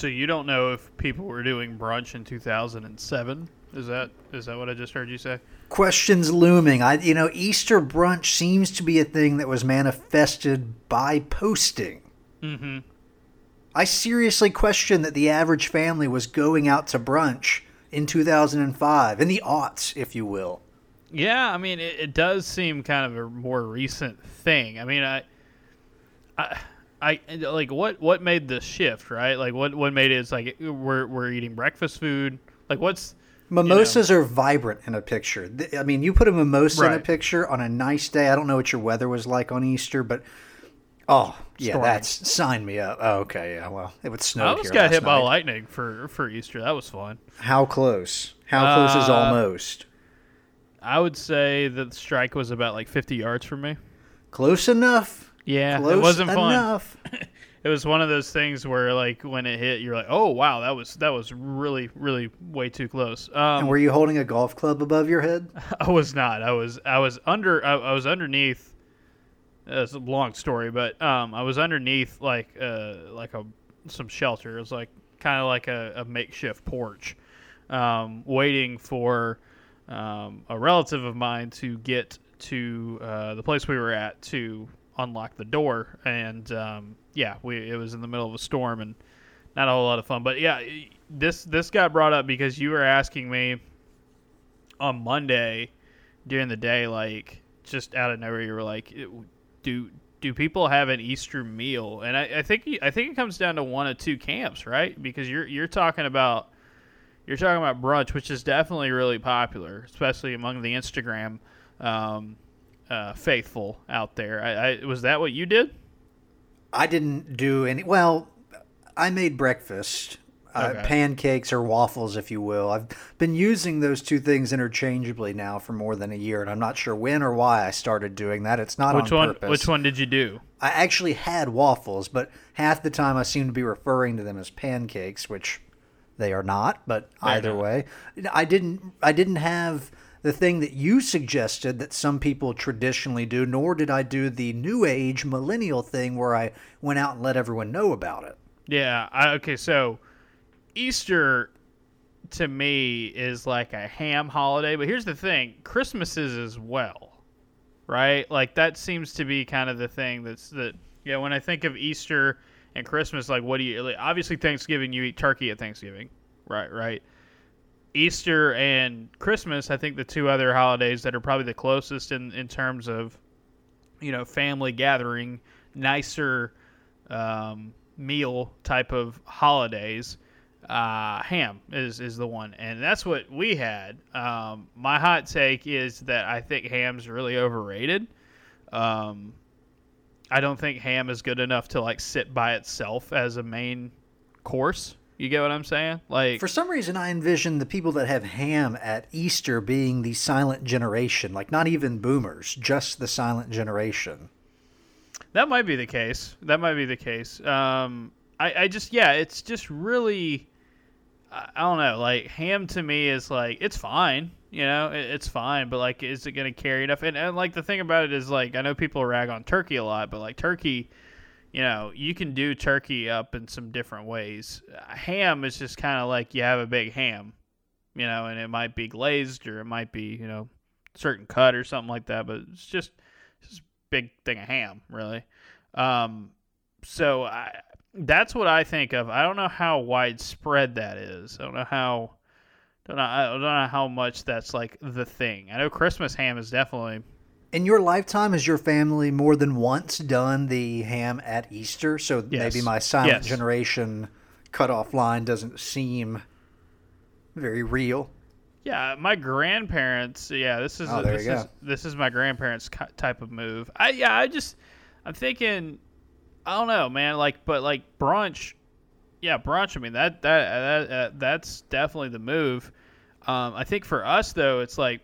So you don't know if people were doing brunch in 2007? Is that is that what I just heard you say? Questions looming. I you know Easter brunch seems to be a thing that was manifested by posting. Mm-hmm. I seriously question that the average family was going out to brunch in 2005, in the aughts, if you will. Yeah, I mean, it, it does seem kind of a more recent thing. I mean, I, I, I like what what made this shift, right? Like, what what made it? It's like we're we're eating breakfast food. Like, what's Mimosas are vibrant in a picture. I mean, you put a mimosa in a picture on a nice day. I don't know what your weather was like on Easter, but oh yeah, that's sign me up. Oh, okay, yeah. Well, it would snow. I almost got hit by lightning for for Easter. That was fun. How close? How close is Uh, almost? I would say that the strike was about like 50 yards from me. Close enough. Yeah, Close it wasn't fun. It was one of those things where like when it hit, you're like, oh wow, that was that was really really way too close. Um, And were you holding a golf club above your head? I was not. I was I was under I, I was underneath. It's a long story, but um, I was underneath like uh like a some shelter. It was like kind of like a, a makeshift porch, um, waiting for um, a relative of mine to get to uh, the place we were at to unlock the door. And um, yeah, we it was in the middle of a storm and not a whole lot of fun. But yeah, this this got brought up because you were asking me on Monday during the day, like just out of nowhere, you were like, "Do do people have an Easter meal?" And I, I think I think it comes down to one of two camps, right? Because you're you're talking about you're talking about brunch, which is definitely really popular, especially among the Instagram um, uh, faithful out there. I, I, was that what you did? I didn't do any. Well, I made breakfast, uh, Okay. pancakes or waffles, if you will. I've been using those two things interchangeably now for more than a year, and I'm not sure when or why I started doing that. It's not Which on one? purpose. Which one did you do? I actually had waffles, but half the time I seem to be referring to them as pancakes, which they are not. But They're either not. way, I didn't. I didn't have the thing that you suggested that some people traditionally do, nor did I do the new age millennial thing where I went out and let everyone know about it. Yeah. I, okay. So Easter to me is like a ham holiday, but here's the thing: Christmas is as well, right? Like that seems to be kind of the thing that's that. Yeah. When I think of Easter and Christmas, like what do you? Obviously, Thanksgiving you eat turkey at Thanksgiving, right? Right. Easter and Christmas, I think the two other holidays that are probably the closest in in terms of you know family gathering, nicer um, meal type of holidays. Uh, ham is is the one, and that's what we had. Um, my hot take is that I think ham's really overrated. Um, I don't think ham is good enough to like sit by itself as a main course. You get what I'm saying? Like For some reason, I envision the people that have ham at Easter being the silent generation, like not even boomers, just the silent generation. That might be the case. That might be the case. Um, I, I just, yeah, it's just really, I, don't know. Like ham to me is like it's fine, you know, it, it's fine, but like, is it going to carry enough? And, and like the thing about it is like I know people rag on turkey a lot, but like turkey, you know, you can do turkey up in some different ways. Ham is just kind of like you have a big ham, you know, and it might be glazed or it might be, you know, certain cut or something like that, but it's just just big thing of ham, really. Um, so I, that's what I think of. I don't know how widespread that is. I don't know how. Don't know. I don't know how much that's like the thing. I know Christmas ham is definitely. In your lifetime, has your family more than once done the ham at Easter? So Yes. maybe my silent Yes. generation cutoff line doesn't seem very real. Yeah, my grandparents. Yeah, this is Oh, there this is this is my grandparents' type of move. I yeah, I just I'm thinking. I don't know, man. Like, but like brunch. Yeah, brunch. I mean that that that uh, that's definitely the move. Um, I think for us though, it's like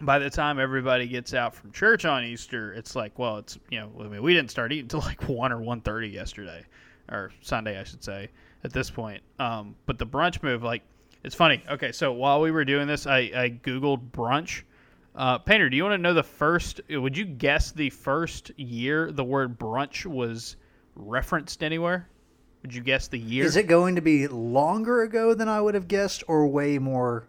by the time everybody gets out from church on Easter, it's like, well, it's you know, I mean, we didn't start eating until like one or one thirty yesterday, or Sunday, I should say, at this point. Um, but the brunch move, like, it's funny. Okay, so while we were doing this, I, I googled brunch. Uh, Painter, do you want to know the first? Would you guess the first year the word brunch was referenced anywhere? Would you guess the year? Is it going to be longer ago than I would have guessed, or way more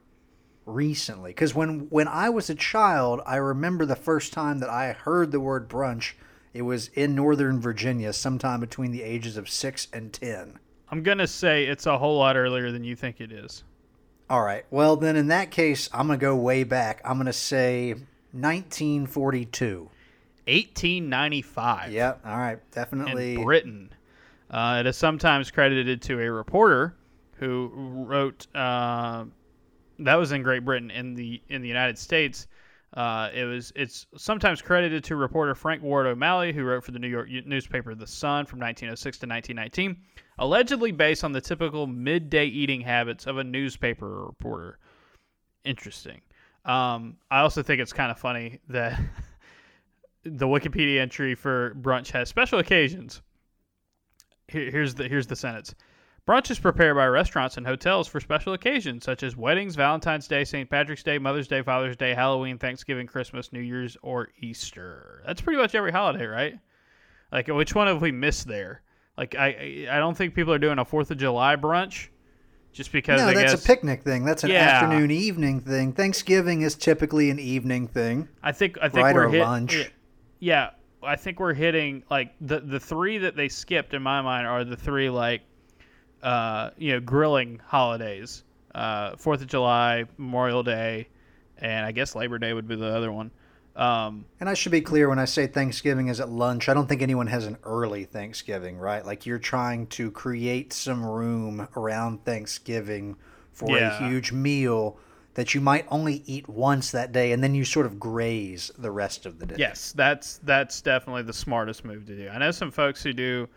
recently? Because when when I was a child, I remember the first time that I heard the word brunch. It was in Northern Virginia, sometime between the ages of six and ten. I'm gonna say it's a whole lot earlier than you think it is. All right. Well, then in that case, I'm gonna go way back. I'm gonna say 1942. 1895. Yep. All right. Definitely. in Britain. Uh, it is sometimes credited to a reporter who wrote. Uh, that was in Great Britain. In the in the United States, uh, it was. It's sometimes credited to reporter Frank Ward O'Malley, who wrote for the New York newspaper The Sun from 1906 to 1919, allegedly based on the typical midday eating habits of a newspaper reporter. Interesting. Um, I also think it's kind of funny that the Wikipedia entry for brunch has special occasions. Here, here's the here's the sentence. Brunch is prepared by restaurants and hotels for special occasions such as weddings, Valentine's Day, St. Patrick's Day, Mother's Day, Father's Day, Halloween, Thanksgiving, Christmas, New Year's, or Easter. That's pretty much every holiday, right? Like, which one have we missed there? Like, I I don't think people are doing a Fourth of July brunch, just because. no, I that's guess, a picnic thing. That's an Yeah. afternoon, evening thing. Thanksgiving is typically an evening thing. I think I think Right, we're hit, lunch. Yeah, I think we're hitting like the the three that they skipped in my mind are the three like uh you know grilling holidays. Uh, Fourth of July, Memorial Day, and I guess Labor Day would be the other one. Um, And I should be clear when I say Thanksgiving is at lunch, I don't think anyone has an early Thanksgiving, right? Like you're trying to create some room around Thanksgiving for Yeah. a huge meal that you might only eat once that day and then you sort of graze the rest of the day. yes, that's that's definitely the smartest move to do. I know some folks who do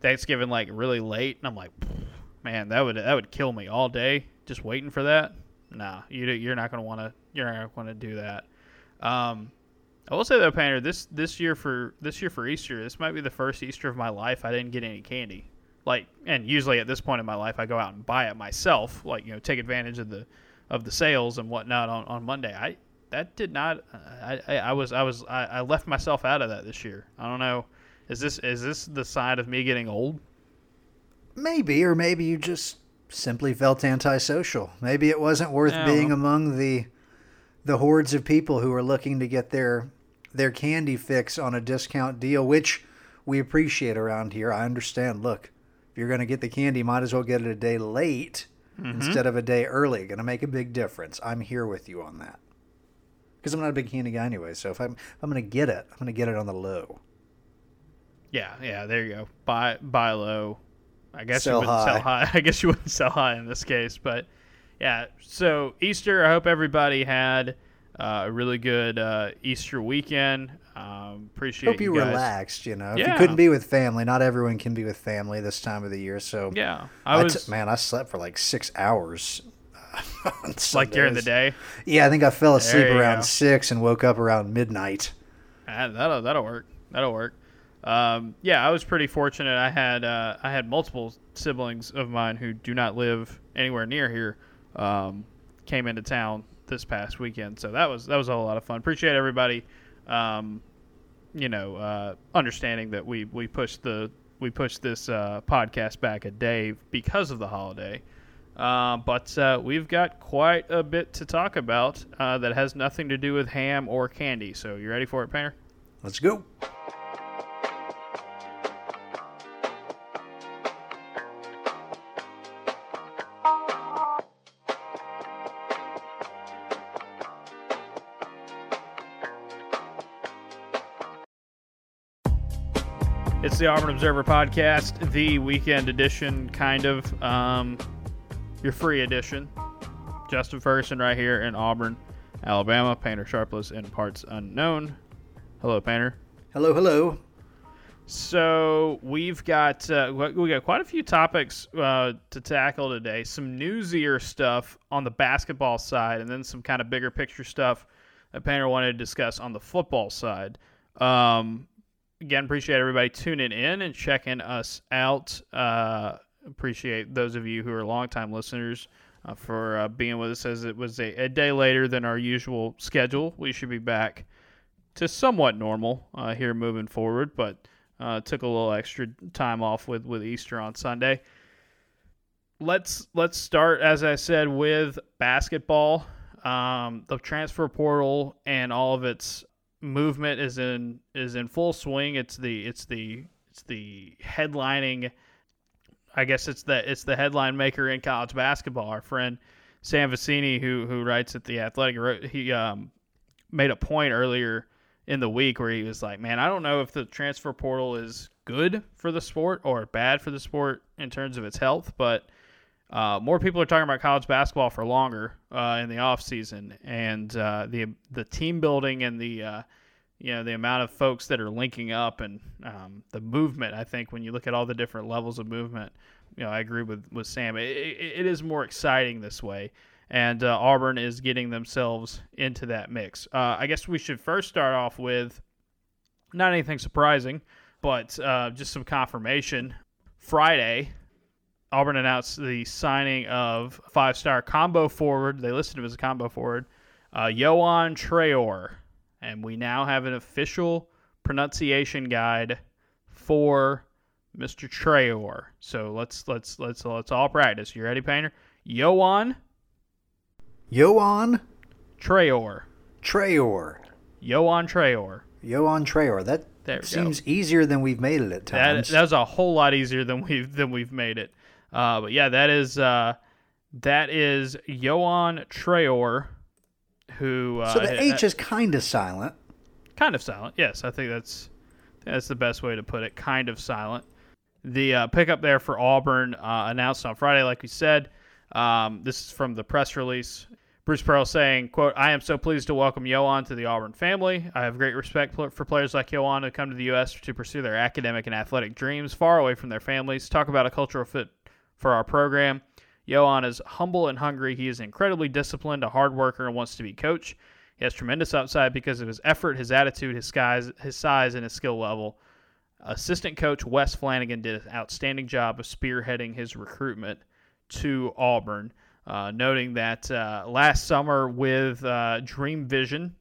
Thanksgiving like really late, and I'm like, man, that would that would kill me all day just waiting for that. Nah, you you're not gonna want to you're not gonna do that. Um, I will say though, Painter, this this year for this year for Easter, this might be the first Easter of my life I didn't get any candy. Like, and usually at this point in my life, I go out and buy it myself. Like, you know, take advantage of the of the sales and whatnot on, on Monday. I that did not. I, I, I was I was I, I left myself out of that this year. I don't know. Is this is this the sign of me getting old? Maybe, or maybe you just simply felt antisocial. Maybe it wasn't worth Yeah, being among the the hordes of people who are looking to get their their candy fix on a discount deal, which we appreciate around here. I understand. Look, if you're going to get the candy, might as well get it a day late Mm-hmm. instead of a day early. Going to make a big difference. I'm here with you on that. Because I'm not a big candy guy anyway. So if I'm if I'm going to get it, I'm going to get it on the low. Yeah, yeah. There you go. Buy buy low. I guess Sell you wouldn't high. sell high. I guess you wouldn't sell high in this case, but yeah. So Easter. I hope everybody had uh, a really good uh, Easter weekend. Um, appreciate it. Hope you guys. relaxed. You know, if you couldn't be with family, not everyone can be with family this time of the year. So Yeah, I I was t- man, I slept for like six hours. like during the day. Yeah, I think I fell asleep around go. six and woke up around midnight. Ah, that'll that'll work. That'll work. Um, yeah, I was pretty fortunate. I had uh, I had multiple siblings of mine who do not live anywhere near here. Um, came into town this past weekend, so that was that was a whole lot of fun. Appreciate everybody. Um, you know, uh, understanding that we we pushed the we pushed this uh, podcast back a day because of the holiday. Uh, but uh, we've got quite a bit to talk about uh, that has nothing to do with ham or candy. So you ready for it, Painter? Let's go. It's the Auburn Observer podcast, the weekend edition, kind of. Um, your free edition. Justin Ferguson right here in Auburn, Alabama. Painter Sharpless in parts unknown. Hello, Painter. Hello, hello. So we've got uh, we we got quite a few topics uh, to tackle today. Some newsier stuff on the basketball side, and then some kind of bigger picture stuff that Painter wanted to discuss on the football side. Um, again, appreciate everybody tuning in and checking us out. Uh, appreciate those of you who are longtime listeners uh, for uh, being with us as it was a, a day later than our usual schedule. We should be back to somewhat normal uh, here moving forward, but Uh, took a little extra time off with with Easter on Sunday. Let's let's start as I said with basketball. Um, the transfer portal and all of its movement is in is in full swing. It's the it's the it's the headlining. I guess it's the it's the headline maker in college basketball. Our friend Sam Vecenie, who who writes at the Athletic, he um, made a point earlier in the week where he was like, "Man, I don't know if the transfer portal is good for the sport or bad for the sport in terms of its health, but." Uh, more people are talking about college basketball for longer uh, in the off season, and uh, the the team building and the uh, you know the amount of folks that are linking up and um, the movement. I think when you look at all the different levels of movement, you know I agree with with Sam. it, it, it is more exciting this way, and uh, Auburn is getting themselves into that mix. Uh, I guess we should first start off with not anything surprising, but just some confirmation. Friday, Auburn announced the signing of five star combo forward. They listed him as a combo forward, uh, Yohan Traore. And we now have an official pronunciation guide for Mr. Traore. So let's let's let's let's all practice. You ready, Painter? Yohan Yohan Traore. Traore. Yohan Traore. Yohan Traore. That seems easier than we've made it at That times. that was a whole lot easier than we've than we've made it. Uh, but yeah, that is uh, that is Yohan Traore, who uh, so the H is kind of silent. kind of silent. Yes, I think that's that's the best way to put it. Kind of silent. The uh, pickup there for Auburn uh, announced on Friday, like we said. Um, this is from the press release. Bruce Pearl saying, "quote I am so pleased to welcome Yohan to the Auburn family. I have great respect for players like Yohan who come to the U.S. to pursue their academic and athletic dreams far away from their families. Talk about a cultural fit for our program. Yohan is humble and hungry. He is incredibly disciplined, a hard worker, and wants to be coach. He has tremendous upside because of his effort, his attitude, his size, his size, and his skill level. Assistant coach Wes Flanagan did an outstanding job of spearheading his recruitment to Auburn, uh, noting that uh, last summer with uh, Dream Vision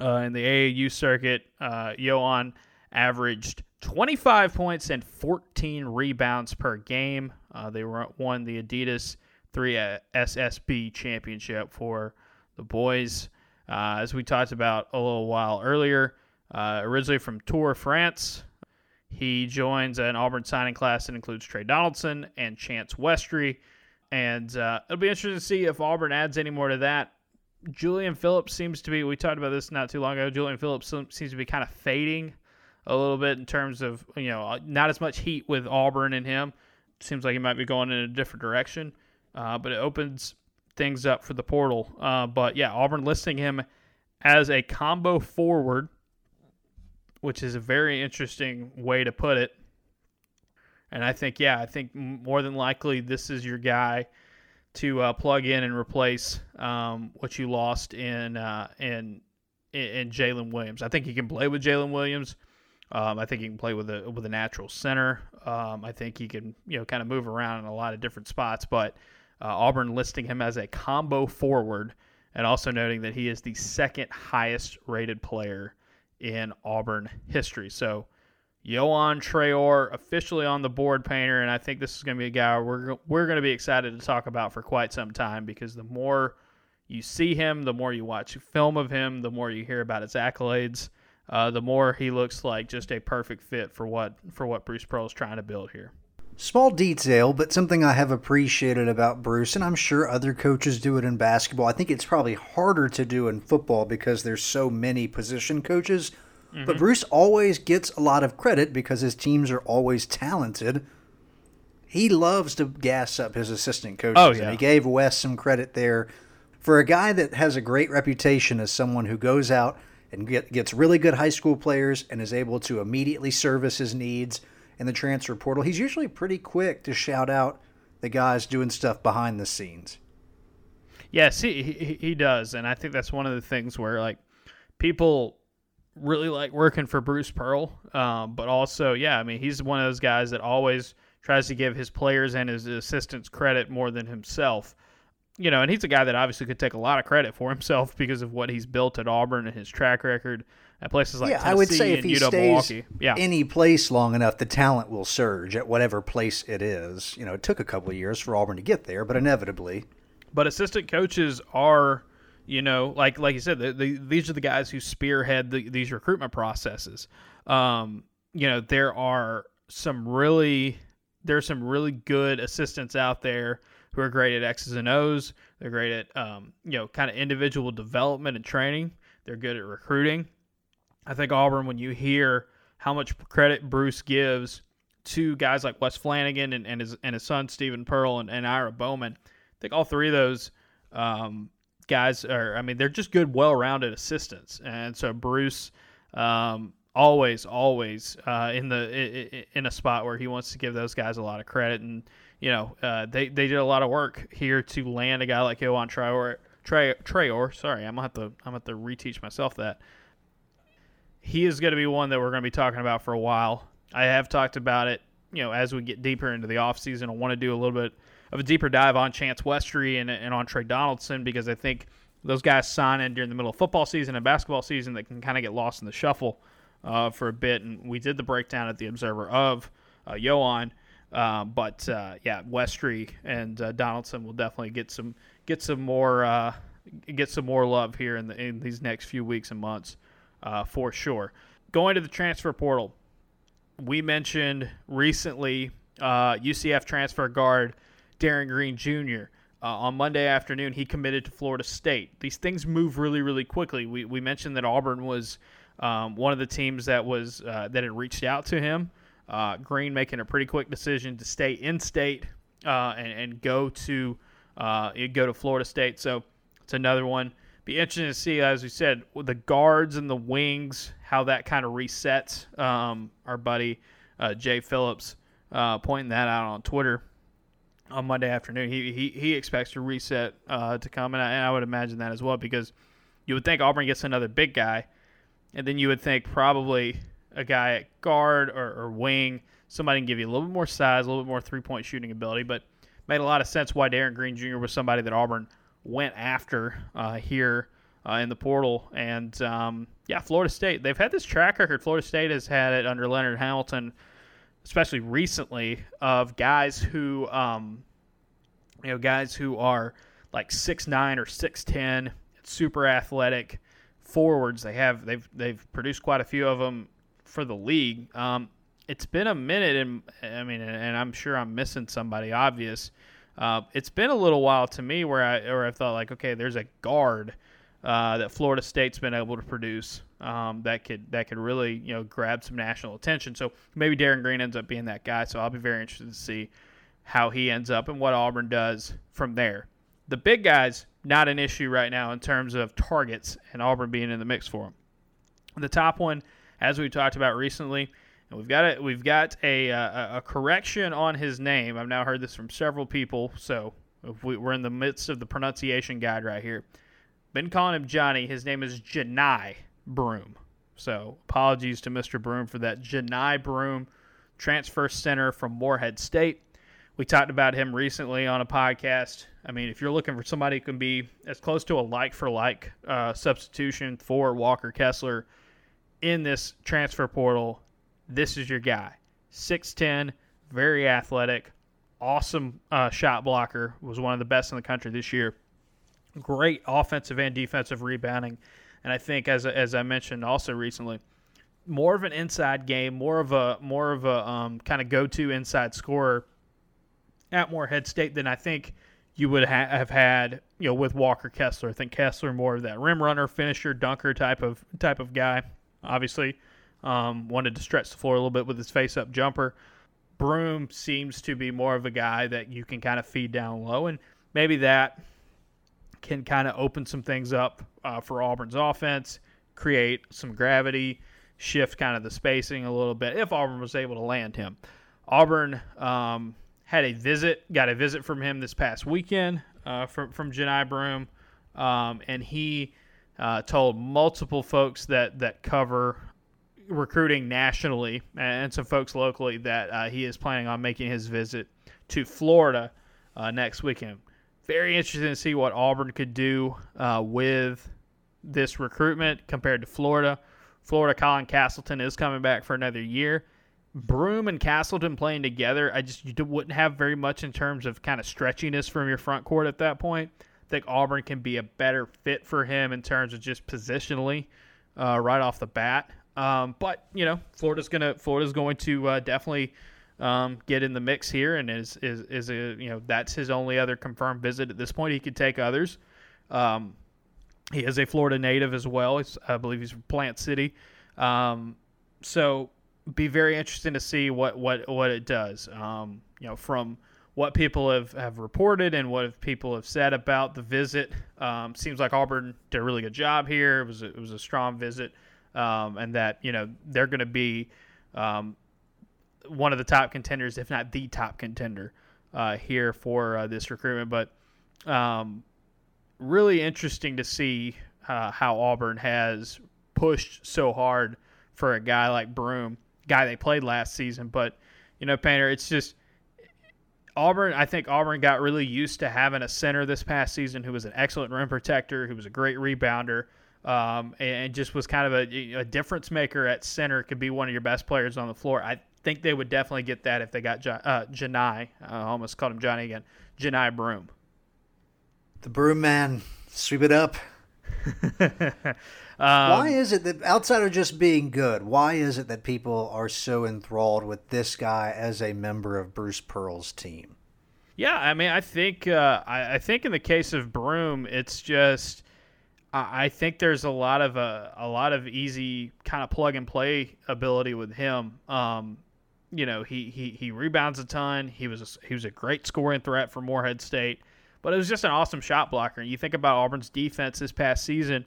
uh, in the AAU circuit, uh, Yohan averaged 25 points and 14 rebounds per game. Uh, they won the Adidas 3 SSB championship for the boys. Uh, as we talked about a little while earlier, uh, originally from Tours France, he joins an Auburn signing class that includes Trey Donaldson and Chance Westry. And uh, it'll be interesting to see if Auburn adds any more to that. Julian Phillips seems to be, we talked about this not too long ago. Julian Phillips seems to be kind of fading a little bit in terms of, you know, not as much heat with Auburn in him. Seems like he might be going in a different direction. Uh, but it opens things up for the portal. Uh, but yeah, Auburn listing him as a combo forward which is a very interesting way to put it. And I think, yeah, I think more than likely this is your guy to uh, plug in and replace um, what you lost in uh, in in Jaylin Williams. I think he can play with Jalen Williams. Um, I think he can play with a with a natural center. Um, I think he can you know kind of move around in a lot of different spots. But uh, Auburn listing him as a combo forward, and also noting that he is the second highest rated player in Auburn history. So, Yohan Traore officially on the board painter, and I think this is going to be a guy we're we're going to be excited to talk about for quite some time because the more you see him, the more you watch film of him, the more you hear about his accolades, uh, the more he looks like just a perfect fit for what for what Bruce Pearl is trying to build here. Small detail, but something I have appreciated about Bruce, and I'm sure other coaches do it in basketball. I think it's probably harder to do in football because there's so many position coaches. Mm-hmm. But Bruce always gets a lot of credit because his teams are always talented. He loves to gas up his assistant coaches. Oh, yeah. And he gave Wes some credit there. For a guy that has a great reputation as someone who goes out and get, gets really good high school players and is able to immediately service his needs – in the transfer portal, he's usually pretty quick to shout out the guys doing stuff behind the scenes. Yes, he, he he does, and I think that's one of the things where like people really like working for Bruce Pearl, um, but also yeah, I mean he's one of those guys that always tries to give his players and his assistants credit more than himself. You know, and he's a guy that obviously could take a lot of credit for himself because of what he's built at Auburn and his track record at places like yeah, Tennessee I would say if and he UW stays Milwaukee. Yeah, any place long enough, the talent will surge at whatever place it is. You know, it took a couple of years for Auburn to get there, but inevitably, but assistant coaches are, you know, like like you said, the, the, these are the guys who spearhead the, these recruitment processes. Um, you know, there are some really there's some really good assistants out there who are great at X's and O's. They're great at um, you know kind of individual development and training. They're good at recruiting. I think Auburn, when you hear how much credit Bruce gives to guys like Wes Flanagan and, and his and his son Steven Pearl and, and Ira Bowman, I think all three of those um, guys are. I mean, they're just good, well-rounded assistants, and so Bruce. Um, always, always uh, in the in a spot where he wants to give those guys a lot of credit, and you know uh, they they did a lot of work here to land a guy like Yohan Traore. Trey, Traore, sorry, I'm gonna have to I'm gonna have to reteach myself that. He is going to be one that we're going to be talking about for a while. I have talked about it, you know, as we get deeper into the offseason. I want to do a little bit of a deeper dive on Chance Westry and, and on Trey Donaldson because I think those guys sign in during the middle of football season and basketball season that can kind of get lost in the shuffle uh, for a bit. And we did the breakdown at the Observer of uh, Yohan. Uh, but uh, yeah, Westry and uh, Donaldson will definitely get some get some more uh, get some more love here in the in these next few weeks and months uh, for sure. Going to the transfer portal, we mentioned recently UCF transfer guard Darin Green Jr. on Monday afternoon, he committed to Florida State. These things move really, really quickly. We, we mentioned that Auburn was um, one of the teams that was that had reached out to him. Uh, Green making a pretty quick decision to stay in state uh, and, and, go to uh, go to Florida State. So it's another one. Be interesting to see, as we said, the guards and the wings, how that kind of resets. Um, our buddy uh, Jay Phillips uh, pointing that out on Twitter on Monday afternoon. He he, he expects to reset uh, to come, and I, and I would imagine that as well because you would think Auburn gets another big guy, and then you would think probably a guy at guard or, or wing, somebody can give you a little bit more size, a little bit more three point shooting ability. But made a lot of sense why Darin Green Jr. was somebody that Auburn went after uh, here uh, in the portal. And um, yeah, Florida State, they've had this track record. Florida State has had it under Leonard Hamilton, especially recently, of guys who, um, you know, guys who are like six nine or six ten, super athletic forwards. They have they've they've produced quite a few of them for the league. Um, it's been a minute, and I mean, and I'm sure I'm missing somebody obvious. Uh, it's been a little while to me where I or I thought like, okay, there's a guard uh, that Florida State's been able to produce um, that could that could really you know grab some national attention. So maybe Darin Green ends up being that guy. So I'll be very interested to see how he ends up and what Auburn does from there. The big guys not an issue right now in terms of targets and Auburn being in the mix for them. The top one as we talked about recently. And we've got a, we've got a, a, a correction on his name. I've now heard this from several people, so we, are in the midst of the pronunciation guide right here. Been calling him Johnny. His name is Johni Broome. So apologies to Mr. Broome for that. Johni Broome, transfer center from Morehead State. We talked about him recently on a podcast. I mean, if you're looking for somebody who can be as close to a like for like uh, substitution for Walker Kessler in this transfer portal, this is your guy. 6'10, very athletic, awesome uh, shot blocker, was one of the best in the country this year. Great offensive and defensive rebounding. And I think, as, as I mentioned also recently, more of an inside game, more of a more of a um, kind of go-to inside scorer at Morehead State than I think you would ha- have had, you know, with Walker Kessler. I think Kessler more of that rim runner, finisher, dunker type of type of guy obviously. Um, wanted to stretch the floor a little bit with his face up jumper. Broome seems to be more of a guy that you can kind of feed down low, and maybe that can kind of open some things up uh, for Auburn's offense, create some gravity, shift kind of the spacing a little bit if Auburn was able to land him. Auburn um, had a visit, got a visit from him this past weekend uh, from from Johni Broome, um, and he uh, told multiple folks that that cover recruiting nationally and some folks locally that uh, he is planning on making his visit to Florida uh, next weekend. very interesting to see what Auburn could do uh, with this recruitment compared to Florida. Florida, Colin Castleton is coming back for another year. Broome and Castleton playing together, I just you wouldn't have very much in terms of kind of stretchiness from your front court at that point. Think Auburn can be a better fit for him in terms of just positionally uh, right off the bat. Um, but you know, Florida's gonna Florida's going to uh, definitely um, get in the mix here, and is is is a you know that's his only other confirmed visit at this point. He could take others. Um, he is a Florida native as well. He's, I believe he's from Plant City. Um, so be very interesting to see what what what it does. Um, you know, from what people have, have reported and what people have said about the visit. Um, seems like Auburn did a really good job here. It was a, it was a strong visit, um, and that you know they're going to be um, one of the top contenders, if not the top contender, uh, here for uh, this recruitment. But um, really interesting to see uh, how Auburn has pushed so hard for a guy like Broome, guy they played last season. But you know, Painter, it's just Auburn. I think Auburn got really used to having a center this past season who was an excellent rim protector, who was a great rebounder. Um, and just was kind of a, a difference maker at center. Could be one of your best players on the floor. I think they would definitely get that if they got uh, Johni. I almost called him Johnny again. Johni Broome. The Broom man, sweep it up. um, why is it that outside of just being good, why is it that people are so enthralled with this guy as a member of Bruce Pearl's team? Yeah, I mean, I think uh, I, I, think in the case of Broome, it's just I, I think there's a lot of uh, a lot of easy kind of plug and play ability with him. Um, you know, he, he he rebounds a ton. He was a, he was a great scoring threat for Morehead State, but it was just an awesome shot blocker. And you think about Auburn's defense this past season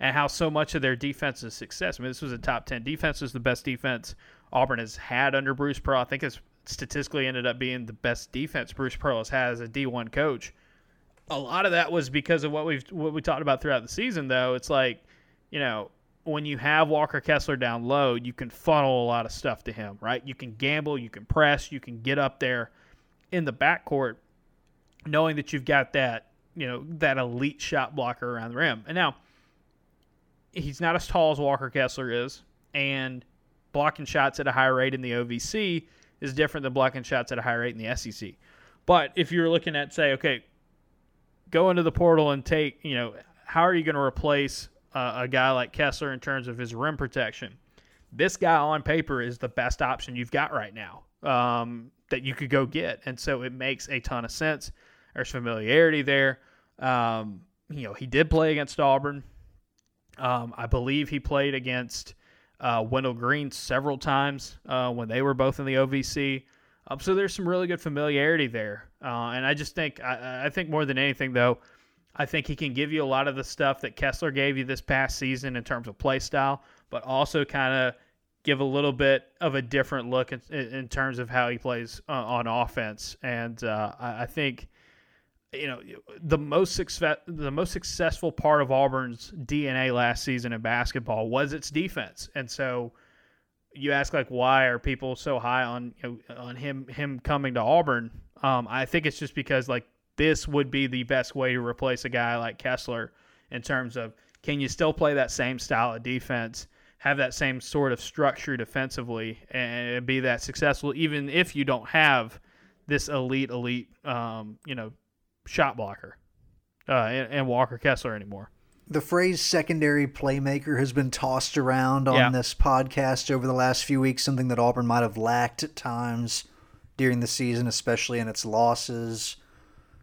and how so much of their defense's success. I mean, this was a top ten defense. was the best defense Auburn has had under Bruce Pearl. I think it's statistically ended up being the best defense Bruce Pearl has had as a D one coach. A lot of that was because of what we've what we talked about throughout the season. Though it's like, you know, when you have Walker Kessler down low, you can funnel a lot of stuff to him, right? You can gamble, you can press, you can get up there in the backcourt, knowing that you've got that, you know, that elite shot blocker around the rim. And now, he's not as tall as Walker Kessler is, and blocking shots at a high rate in the OVC is different than blocking shots at a high rate in the SEC. But if you're looking at, say, okay, go into the portal and take, you know, how are you going to replace uh, a guy like Kessler in terms of his rim protection. This guy on paper is the best option you've got right now um, that you could go get, and so it makes a ton of sense. There's familiarity there. Um, you know, he did play against Auburn. Um, I believe he played against uh, Wendell Green several times uh, when they were both in the OVC. Um, so there's some really good familiarity there, uh, and I just think I, I, think more than anything though, I think he can give you a lot of the stuff that Kessler gave you this past season in terms of play style, but also kind of give a little bit of a different look in, in terms of how he plays uh, on offense. And uh, I, I, think you know the most success the most successful part of Auburn's DNA last season in basketball was its defense, and so. You ask like why are people so high on you know, on him him coming to Auburn? Um, I think it's just because like this would be the best way to replace a guy like Kessler in terms of can you still play that same style of defense, have that same sort of structure defensively, and be that successful, even if you don't have this elite, elite, um, you know, shot blocker uh, and, and, Walker Kessler anymore. The phrase secondary playmaker has been tossed around on yeah. this podcast over the last few weeks, something that Auburn might have lacked at times during the season, especially in its losses.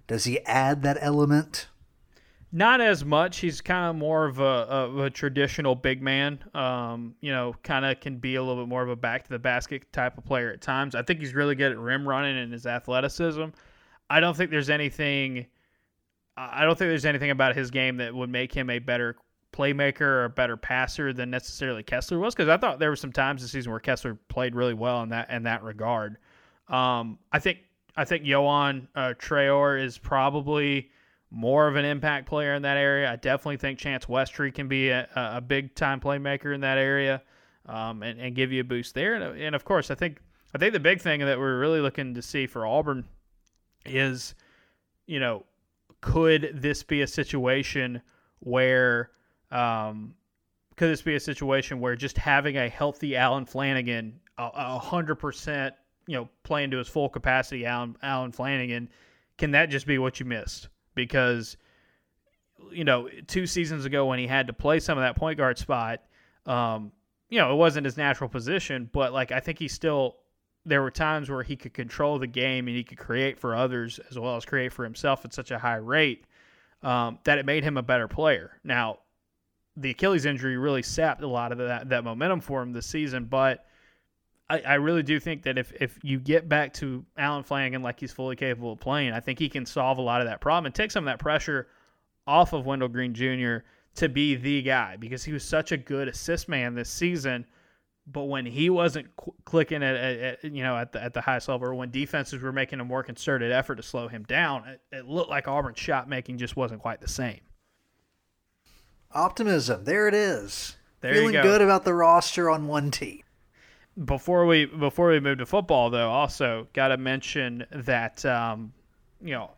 Does he add that element? Not as much. He's kind of more of a, of a traditional big man. Um, you know, kind of can be a little bit more of a back to the basket type of player at times. I think he's really good at rim running and his athleticism. I don't think there's anything. I don't think there's anything about his game that would make him a better playmaker or a better passer than necessarily Kessler was. Because I thought there were some times this season where Kessler played really well in that in that regard. Um, I think I think Yohan uh, Traore is probably more of an impact player in that area. I definitely think Chance Westry can be a, a big time playmaker in that area um, and, and, give you a boost there. And, and, of course, I think I think the big thing that we're really looking to see for Auburn is, you know, could this be a situation where um, could this be a situation where just having a healthy Allen Flanigan, a hundred percent, you know, playing to his full capacity, Allen Allen Flanigan, can that just be what you missed? Because you know, two seasons ago when he had to play some of that point guard spot, um, you know, it wasn't his natural position, but like I think he still there were times where he could control the game and he could create for others as well as create for himself at such a high rate um, that it made him a better player. Now, the Achilles injury really sapped a lot of that that momentum for him this season, but I, I really do think that if if you get back to Allen Flanigan like he's fully capable of playing, I think he can solve a lot of that problem and take some of that pressure off of Wendell Green Jr. to be the guy because he was such a good assist man this season. But when he wasn't qu- clicking at, at, at, you know at the at the highest level, or when defenses were making a more concerted effort to slow him down, it, it looked like Auburn's shot making just wasn't quite the same. Optimism, there it is. There Feeling you go. good about the roster on one team. Before we before we move to football, though, also got to mention that um, you know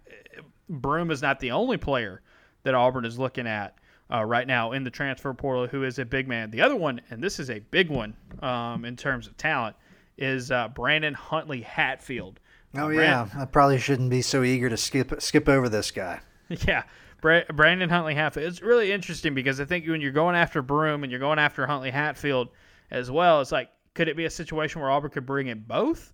Broome is not the only player that Auburn is looking at uh, right now in the transfer portal who is a big man. The other one, and this is a big one um, in terms of talent, is uh, Brandon Huntley Hatfield. Oh Uh, yeah, I probably shouldn't be so eager to skip skip over this guy. Yeah, Brandon Huntley Hatfield. It's really interesting because I think when you're going after Broome and you're going after Huntley Hatfield as well, it's like, could it be a situation where Auburn could bring in both?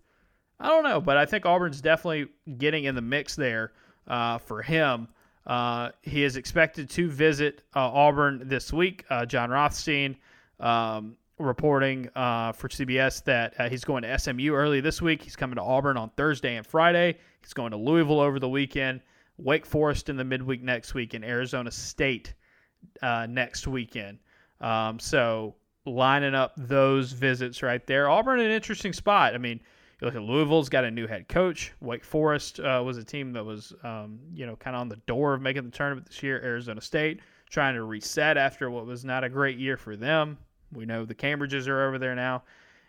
I don't know, but I think Auburn's definitely getting in the mix there uh, for him. Uh, he is expected to visit uh, Auburn this week. Uh, Jon Rothstein um, reporting uh, for CBS that uh, he's going to SMU early this week. He's coming to Auburn on Thursday and Friday. He's going to Louisville over the weekend. Wake Forest in the midweek next week, and Arizona State next weekend. Um, so lining up those visits right there. Auburn an interesting spot. I mean, you look at Louisville's got a new head coach. Wake Forest uh, was a team that was, um, you know, kind of on the door of making the tournament this year. Arizona State trying to reset after what was not a great year for them. We know the Cambridges are over there now,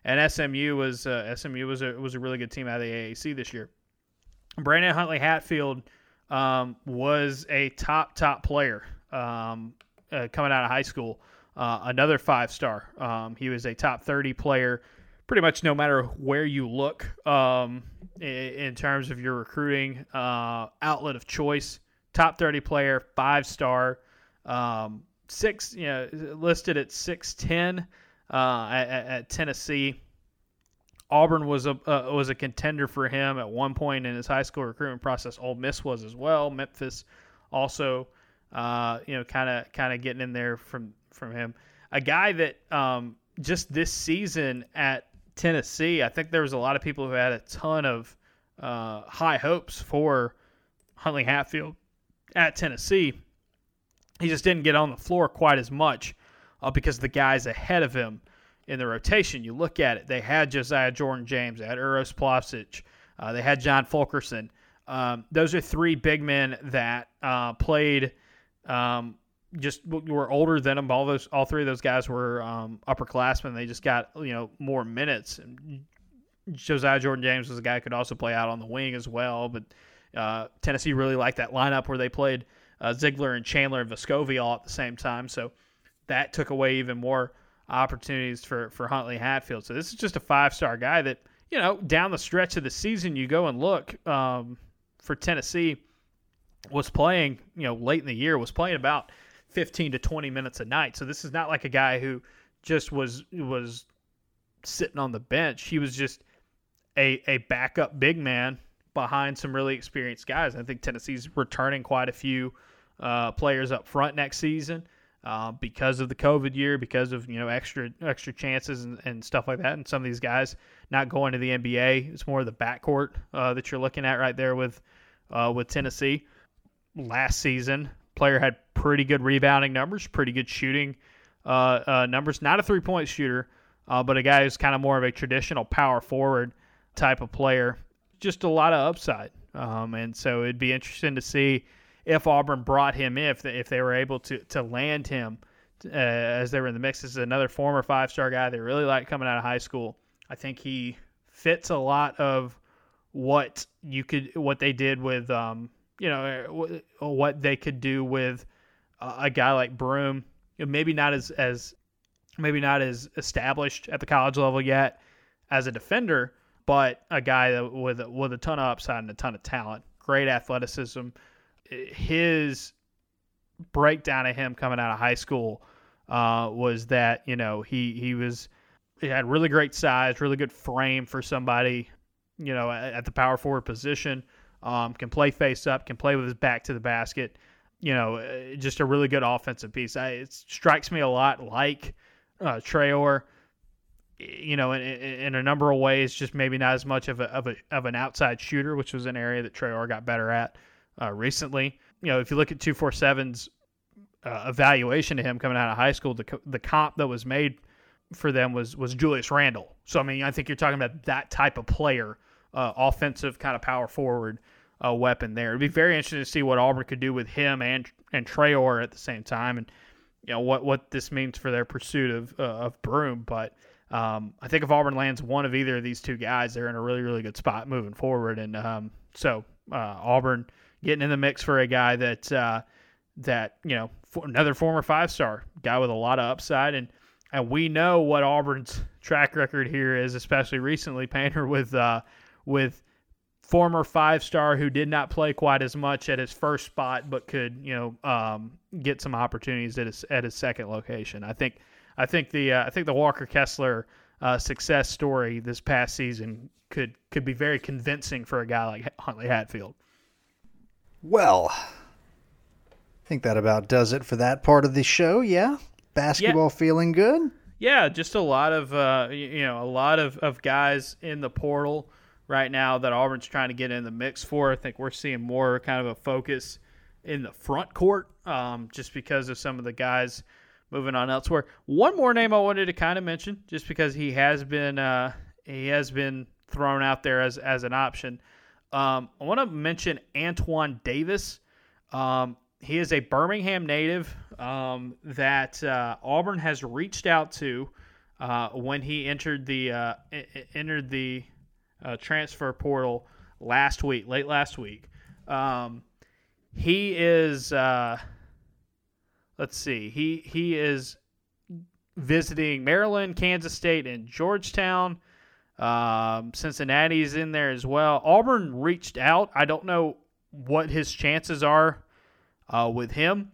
and SMU was uh, SMU was a was a really good team out of the AAC this year. Brandon Huntley Hatfield um, was a top top player um, uh, coming out of high school. Uh, another five star. Um, he was a top thirty player, pretty much no matter where you look um, in, terms of your recruiting uh, outlet of choice. Top thirty player, five star, um, six. You know, listed at six ten uh, at, at Tennessee. Auburn was a uh, was a contender for him at one point in his high school recruitment process. Ole Miss was as well. Memphis also, uh, you know, kind of kind of getting in there from from him. A guy that um, just this season at Tennessee, I think there was a lot of people who had a ton of uh, high hopes for Huntley Hatfield at Tennessee. He just didn't get on the floor quite as much uh, because the guys ahead of him in the rotation. You look at it; they had Josiah Jordan James, they had Uros Plavsic, uh, they had John Fulkerson. Um, those are three big men that uh, played. Um, just were older than them. All those, all three of those guys were um, upperclassmen. They just got you know more minutes. Josiah Jordan James was a guy who could also play out on the wing as well. But uh, Tennessee really liked that lineup where they played uh, Ziegler and Chandler and Vescovi all at the same time. So that took away even more opportunities for, for Huntley Hatfield. So this is just a five star guy that, you know, down the stretch of the season, you go and look um, for Tennessee was playing, you know, late in the year, was playing about 15 to 20 minutes a night. So this is not like a guy who just was was sitting on the bench. He was just a, a backup big man behind some really experienced guys. I think Tennessee's returning quite a few uh, players up front next season uh, because of the COVID year, because of you know extra extra chances and, and stuff like that. And some of these guys not going to the NBA. It's more the backcourt uh, that you're looking at right there with uh, with Tennessee. Last season, player had pretty good rebounding numbers, pretty good shooting uh, uh, numbers. Not a three point shooter, uh, but a guy who's kind of more of a traditional power forward type of player. Just a lot of upside, um, and so it'd be interesting to see if Auburn brought him in, if they, if they were able to to land him uh, as they were in the mix. This is another former five star guy they really like coming out of high school. I think he fits a lot of what you could what they did with um, you know what they could do with a guy like Broome. You know, maybe not as as maybe not as established at the college level yet as a defender, but a guy with with a ton of upside and a ton of talent, great athleticism. His breakdown of him coming out of high school uh, was that you know he he was he had really great size, really good frame for somebody you know at, at the power forward position. Um, can play face up, can play with his back to the basket. You know, uh, just a really good offensive piece. I, it strikes me a lot like uh, Traore you know, in, in, a number of ways, just maybe not as much of a, of a of an outside shooter, which was an area that Traore got better at uh, recently. You know, if you look at two four sevens uh, evaluation of him coming out of high school, the the comp that was made for them was was Julius Randle. So I mean, I think you're talking about that type of player, uh, offensive kind of power forward uh, weapon there. It'd be very interesting to see what Auburn could do with him and and Traore at the same time, and you know what what this means for their pursuit of uh, of Broome, but. Um, I think if Auburn lands one of either of these two guys, they're in a really, really good spot moving forward. And um, so uh, Auburn getting in the mix for a guy that uh, that you know another former five star guy with a lot of upside, and and we know what Auburn's track record here is, especially recently, Painter with uh, with former five star who did not play quite as much at his first spot, but could you know um, get some opportunities at his at his second location. I think I think the uh, I think the Walker Kessler uh, success story this past season could could be very convincing for a guy like Huntley Hatfield. Well, I think that about does it for that part of the show. Yeah, basketball yeah. feeling good. Yeah, just a lot of uh, you know a lot of, of guys in the portal right now that Auburn's trying to get in the mix for. I think we're seeing more kind of a focus in the front court, um, just because of some of the guys moving on elsewhere. One more name I wanted to kind of mention, just because he has been uh, he has been thrown out there as as an option. Um, I want to mention Antoine Davis. Um, he is a Birmingham native um, that uh, Auburn has reached out to uh, when he entered the uh, entered the uh, transfer portal last week, late last week. Um, he is uh, let's see. He he is visiting Maryland, Kansas State, and Georgetown. Um, Cincinnati's in there as well. Auburn reached out. I don't know what his chances are uh, with him,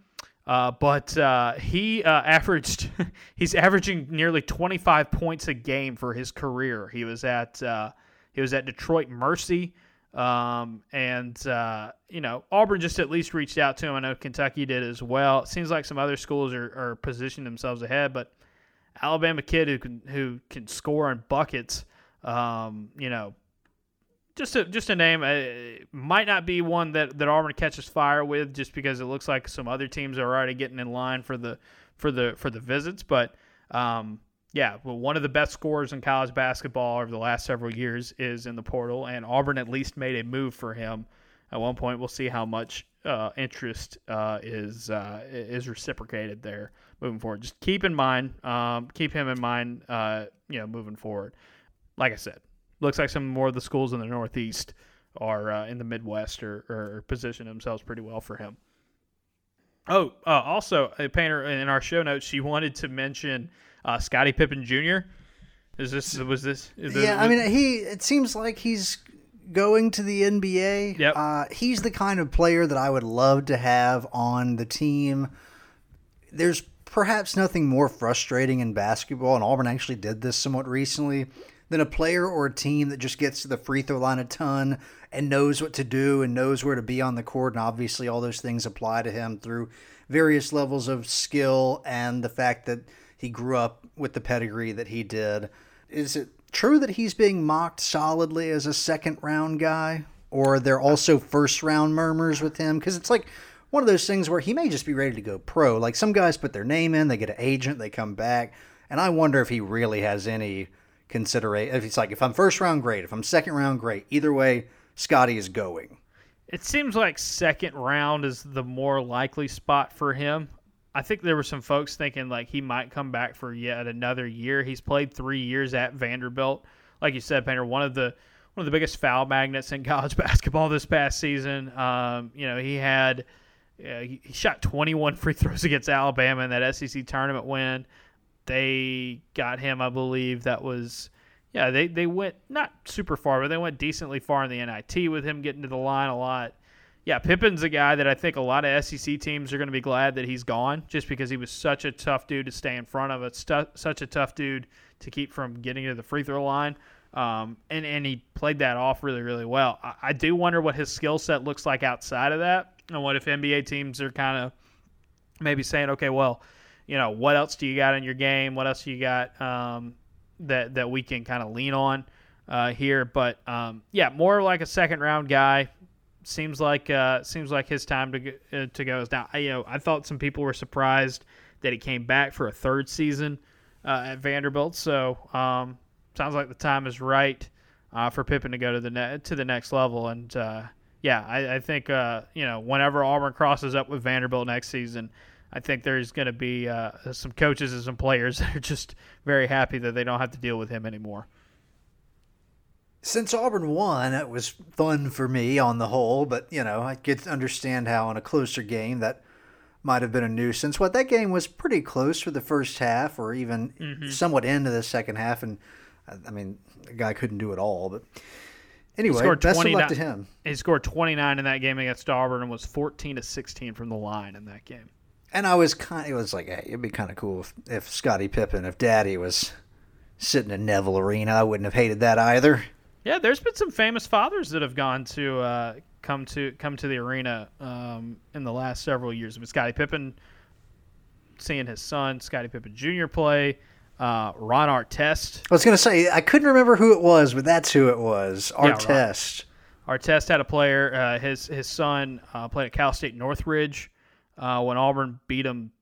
uh, but uh, he uh, averaged. he's averaging nearly 25 points a game for his career. He was at uh, he was at Detroit Mercy. Um, and uh, you know, Auburn just at least reached out to him. I know Kentucky did as well. It seems like some other schools are, are positioning themselves ahead, but Alabama kid who can who can score in buckets. Um, you know, just a just a name. Uh, might not be one that that Auburn catches fire with, just because it looks like some other teams are already getting in line for the for the for the visits. But um, yeah, well, one of the best scorers in college basketball over the last several years is in the portal, and Auburn at least made a move for him at one point. We'll see how much uh, interest uh, is uh, is reciprocated there moving forward. Just keep in mind, um, keep him in mind, uh, you know, moving forward. Like I said, looks like some more of the schools in the Northeast are uh, in the Midwest or, position themselves pretty well for him. Oh, uh, also, a painter in our show notes, she wanted to mention uh, Scottie Pippen Jr. Is this was this? Is yeah, I mean, he. It seems like he's going to the NBA. Yep. Uh, he's the kind of player that I would love to have on the team. There's perhaps nothing more frustrating in basketball, and Auburn actually did this somewhat recently, than a player or a team that just gets to the free throw line a ton and knows what to do and knows where to be on the court. And obviously, all those things apply to him through various levels of skill and the fact that he grew up with the pedigree that he did. Is it true that he's being mocked solidly as a second round guy? Or are there also first round murmurs with him? Because it's like one of those things where he may just be ready to go pro. Like some guys put their name in, they get an agent, they come back. And I wonder if he really has any consideration. If he's like, if I'm first round, great. If I'm second round, great. Either way, Scottie is going. It seems like second round is the more likely spot for him. I think there were some folks thinking like he might come back for yet another year. He's played three years at Vanderbilt. Like you said, Painter, one of the one of the biggest foul magnets in college basketball this past season. Um, you know, he had uh, he shot 21 free throws against Alabama in that SEC tournament win. They got him, I believe, that was yeah, they, they went not super far, but they went decently far in the NIT with him getting to the line a lot. Yeah, Pippen's a guy that I think a lot of SEC teams are going to be glad that he's gone just because he was such a tough dude to stay in front of. It's stu- such a tough dude to keep from getting to the free throw line. Um, and, and he played that off really, really well. I, I do wonder what his skill set looks like outside of that. And what if NBA teams are kind of maybe saying, okay, well, you know, what else do you got in your game? What else do you got um, that, that we can kind of lean on uh, here? But um, yeah, more like a second round guy. Seems like uh, seems like his time to go, uh, to go is now. I, you know, I thought some people were surprised that he came back for a third season uh, at Vanderbilt. So um, sounds like the time is right uh, for Pippen to go to the ne- to the next level. And uh, yeah, I, I think uh, you know whenever Auburn crosses up with Vanderbilt next season, I think there's going to be some coaches and some players that are just very happy that they don't have to deal with him anymore. Since Auburn won, it was fun for me on the whole, but you know I could understand how in a closer game that might have been a nuisance. What that game was pretty close for the first half, or even mm-hmm. somewhat into the second half, and I mean the guy couldn't do it all, but anyway, best of luck to him. He scored 29 in that game against Auburn and was 14 to 16 from the line in that game. And I was kind. Of, it was like, hey, it'd be kind of cool if, if Scottie Pippen, if Daddy was sitting in Neville Arena, I wouldn't have hated that either. Yeah, there's been some famous fathers that have gone to uh, come to come to the arena um, in the last several years. I mean, Scottie Pippen, seeing his son Scottie Pippen Jr. play, uh, Ron Artest. I was gonna say I couldn't remember who it was, but that's who it was. Artest. Yeah, Artest had a player. Uh, his his son uh, played at Cal State Northridge uh, when Auburn beat him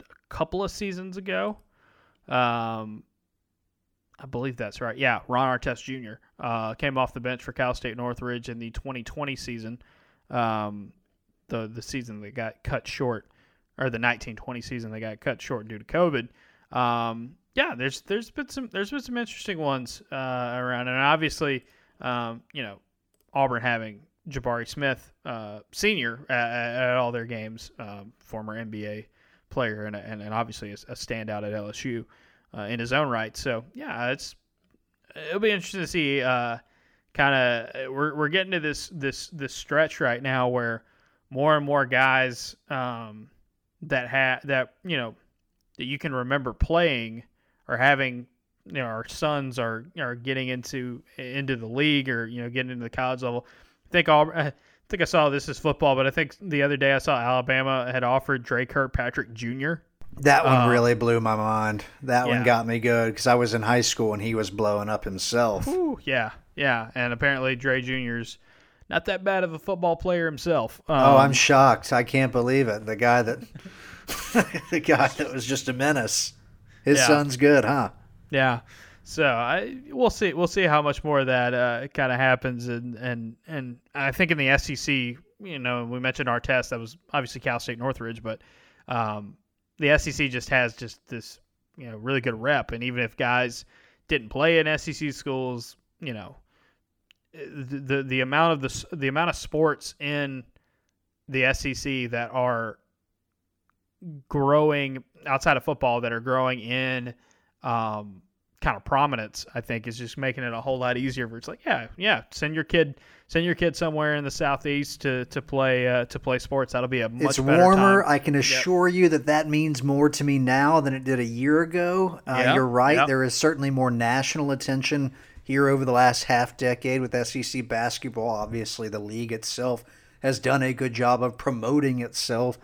a couple of seasons ago. Um, I believe that's right. Yeah, Ron Artest Jr. Uh, came off the bench for Cal State Northridge in the 2020 season, um, the the season that got cut short, or the 1920 season that got cut short due to COVID. Um, yeah, there's there's been some there's been some interesting ones uh, around, and obviously, um, you know, Auburn having Jabari Smith, uh, senior at, at, all their games, um, former NBA player, and, and, and obviously a, a standout at LSU uh, in his own right. So yeah, it's it'll be interesting to see. Uh, kind of we're we're getting to this this this stretch right now where more and more guys um, that have that you know that you can remember playing or having you know our sons are are getting into into the league or you know getting into the college level. I think all I think I saw this is football, but I think the other day I saw Alabama had offered Dre Kirkpatrick Jr. That one uh, really blew my mind. That yeah. one got me good because I was in high school and he was blowing up himself. Ooh, yeah, yeah, and apparently Dre Jr.'s not that bad of a football player himself. Um, oh, I'm shocked. I can't believe it. The guy that the guy that was just a menace. His yeah. son's good, huh? Yeah. So I we'll see we'll see how much more of that uh, kind of happens and and and I think in the SEC you know we mentioned Artest that was obviously Cal State Northridge but um, the SEC just has just this you know really good rep, and even if guys didn't play in SEC schools, you know, the the, the amount of the the amount of sports in the SEC that are growing outside of football that are growing in um, kind of prominence, I think, is just making it a whole lot easier. For it's like, yeah, yeah, send your kid, send your kid somewhere in the southeast to to play uh, to play sports. That'll be a much. It's warmer. Time. I can assure yep. you that that means more to me now than it did a year ago. Uh, yep. You're right. Yep. There is certainly more national attention here over the last half decade with SEC basketball. Obviously, the league itself has done a good job of promoting itself.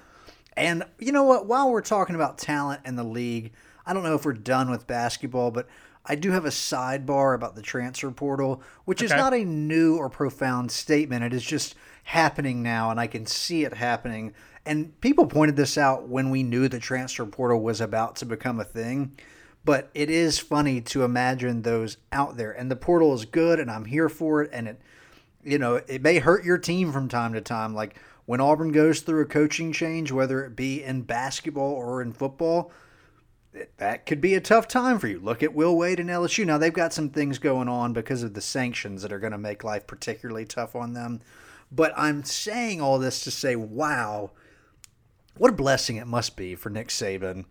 And you know what? While we're talking about talent in the league, I don't know if we're done with basketball, but I do have a sidebar about the transfer portal, which okay. is not a new or profound statement. It is just happening now, and I can see it happening. And people pointed this out when we knew the transfer portal was about to become a thing. But it is funny to imagine those out there. And the portal is good, and I'm here for it. And it, you know, it may hurt your team from time to time. Like when Auburn goes through a coaching change, whether it be in basketball or in football, that could be a tough time for you. Look at Will Wade and LSU. Now they've got some things going on because of the sanctions that are going to make life particularly tough on them. But I'm saying all this to say, wow, what a blessing it must be for Nick Saban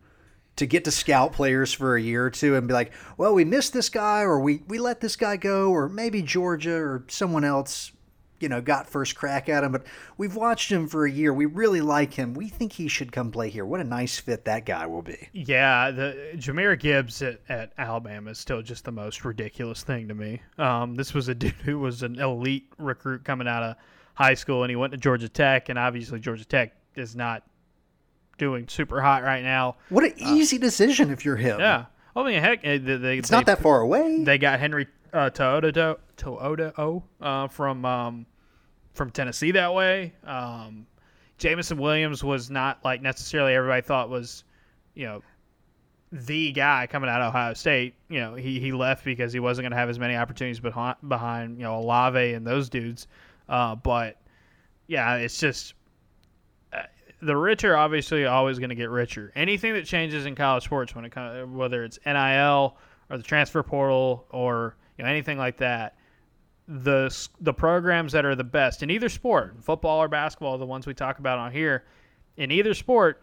to get to scout players for a year or two and be like, well, we missed this guy or we, we let this guy go or maybe Georgia or someone else you know, got first crack at him, but we've watched him for a year. We really like him. We think he should come play here. What a nice fit that guy will be. Yeah, the Jahmyr Gibbs at, at Alabama is still just the most ridiculous thing to me. Um, this was a dude who was an elite recruit coming out of high school, and he went to Georgia Tech, and obviously Georgia Tech is not doing super hot right now. What an easy uh, decision if you're him. Yeah. I mean, heck, they, they, it's they, not that far away. They got Henry uh, Toyota Toyota uh, from um, from Tennessee that way. Um, Jameson Williams was not like necessarily everybody thought was, you know, the guy coming out of Ohio State. You know, he, he left because he wasn't going to have as many opportunities behind, behind you know Olave and those dudes. Uh, but yeah, it's just uh, the rich are obviously always going to get richer. Anything that changes in college sports when it comes, whether it's NIL or the transfer portal or you know anything like that, the the programs that are the best in either sport, football or basketball, the ones we talk about on here, in either sport,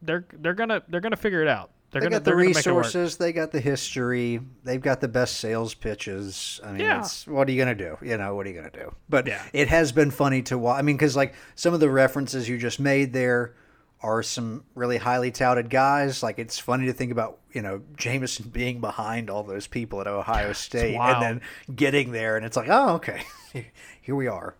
they're they're gonna they're gonna figure it out. They're they gonna, got the resources. They got the history. They've got the best sales pitches. I mean, yeah. what are you gonna do? You know, what are you gonna do? But yeah. it has been funny to watch. I mean, because like some of the references you just made there are some really highly touted guys. Like it's funny to think about, you know, Jameson being behind all those people at Ohio State and then getting there, and it's like, oh, okay, here we are.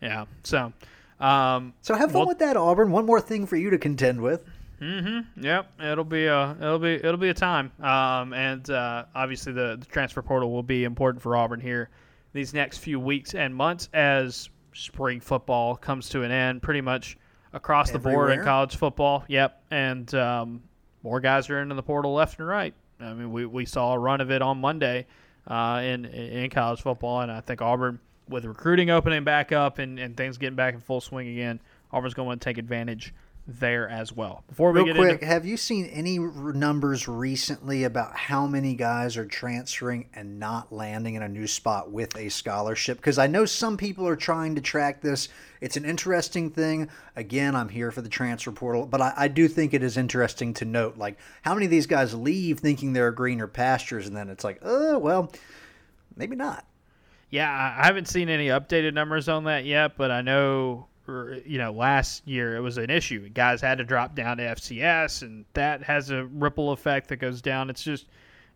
Yeah. So, um, so have fun well, with that, Auburn. One more thing for you to contend with. Mm-hmm. Yep. It'll be a it'll be it'll be a time. Um, and uh, obviously the, the transfer portal will be important for Auburn here these next few weeks and months as spring football comes to an end. Pretty much across Everywhere. the board in college football. Yep, and um, more guys are into the portal left and right. I mean, we, we saw a run of it on Monday uh, in in college football, and I think Auburn, with recruiting opening back up and, and things getting back in full swing again, Auburn's going to take advantage there as well. Before we Real get quick, into, have you seen any numbers recently about how many guys are transferring and not landing in a new spot with a scholarship? Because I know some people are trying to track this. It's an interesting thing. Again, I'm here for the transfer portal, but I, I do think it is interesting to note like how many of these guys leave thinking they're greener pastures, and then it's like, oh well, maybe not. Yeah, I haven't seen any updated numbers on that yet, but I know you know, last year it was an issue. Guys had to drop down to FCS, and that has a ripple effect that goes down. It's just,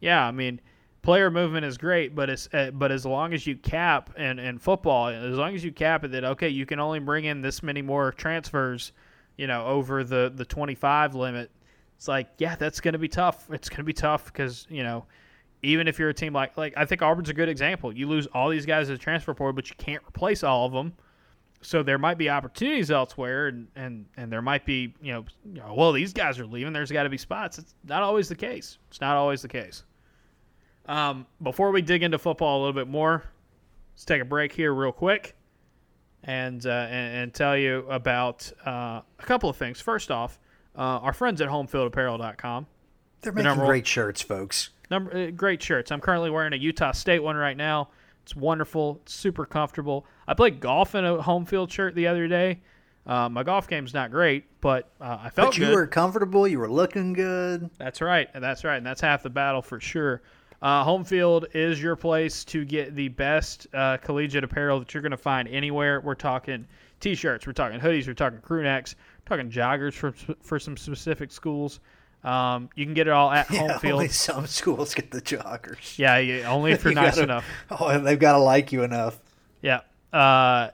yeah, I mean, player movement is great, but it's uh, but as long as you cap and in football, as long as you cap it that okay, you can only bring in this many more transfers, you know, over the the 25 limit. It's like, yeah, that's going to be tough. It's going to be tough because you know even if you're a team like like I think Auburn's a good example. You lose all these guys as transfer portal, but you can't replace all of them so there might be opportunities elsewhere, and, and, and there might be, you know, well, these guys are leaving. There's got to be spots. It's not always the case. It's not always the case. Um, before we dig into football a little bit more, let's take a break here real quick and, uh, and, and, tell you about uh, a couple of things. First off, uh, our friends at homefieldapparel.com. They're making the great shirts, folks. Number, uh, great shirts. I'm currently wearing a Utah State one right now. It's wonderful. It's super comfortable. I played golf in a home field shirt the other day. Uh, my golf game's not great, but uh, I felt but you good. were comfortable. You were looking good. That's right. That's right. And that's half the battle for sure. Uh, home field is your place to get the best uh, collegiate apparel that you're going to find anywhere. We're talking t-shirts. We're talking hoodies. We're talking crew necks. We're talking joggers for for some specific schools. Um, you can get it all at yeah, home field. Only some schools get the joggers. Yeah, yeah only if you're nice gotta, enough. Oh, and they've got to like you enough. Yeah. Uh,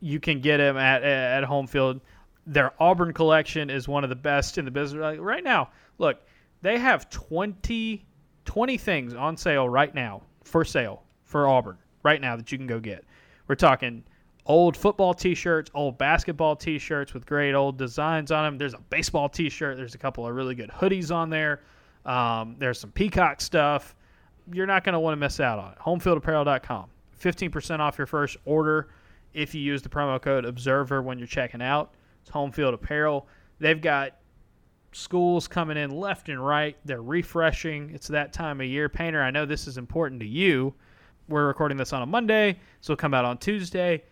you can get them at at home field. Their Auburn collection is one of the best in the business like, right now. Look, they have 20, 20 things on sale right now for sale for Auburn right now that you can go get. We're talking old football T-shirts, old basketball T-shirts with great old designs on them. There's a baseball T-shirt. There's a couple of really good hoodies on there. Um, there's some Peacock stuff. You're not going to want to miss out on it. HomeFieldApparel.com. 15% off your first order if you use the promo code Observer when you're checking out. It's Home Field Apparel. They've got schools coming in left and right. They're refreshing. It's that time of year. Painter, I know this is important to you. We're recording this on a Monday, so it'll come out on Tuesday.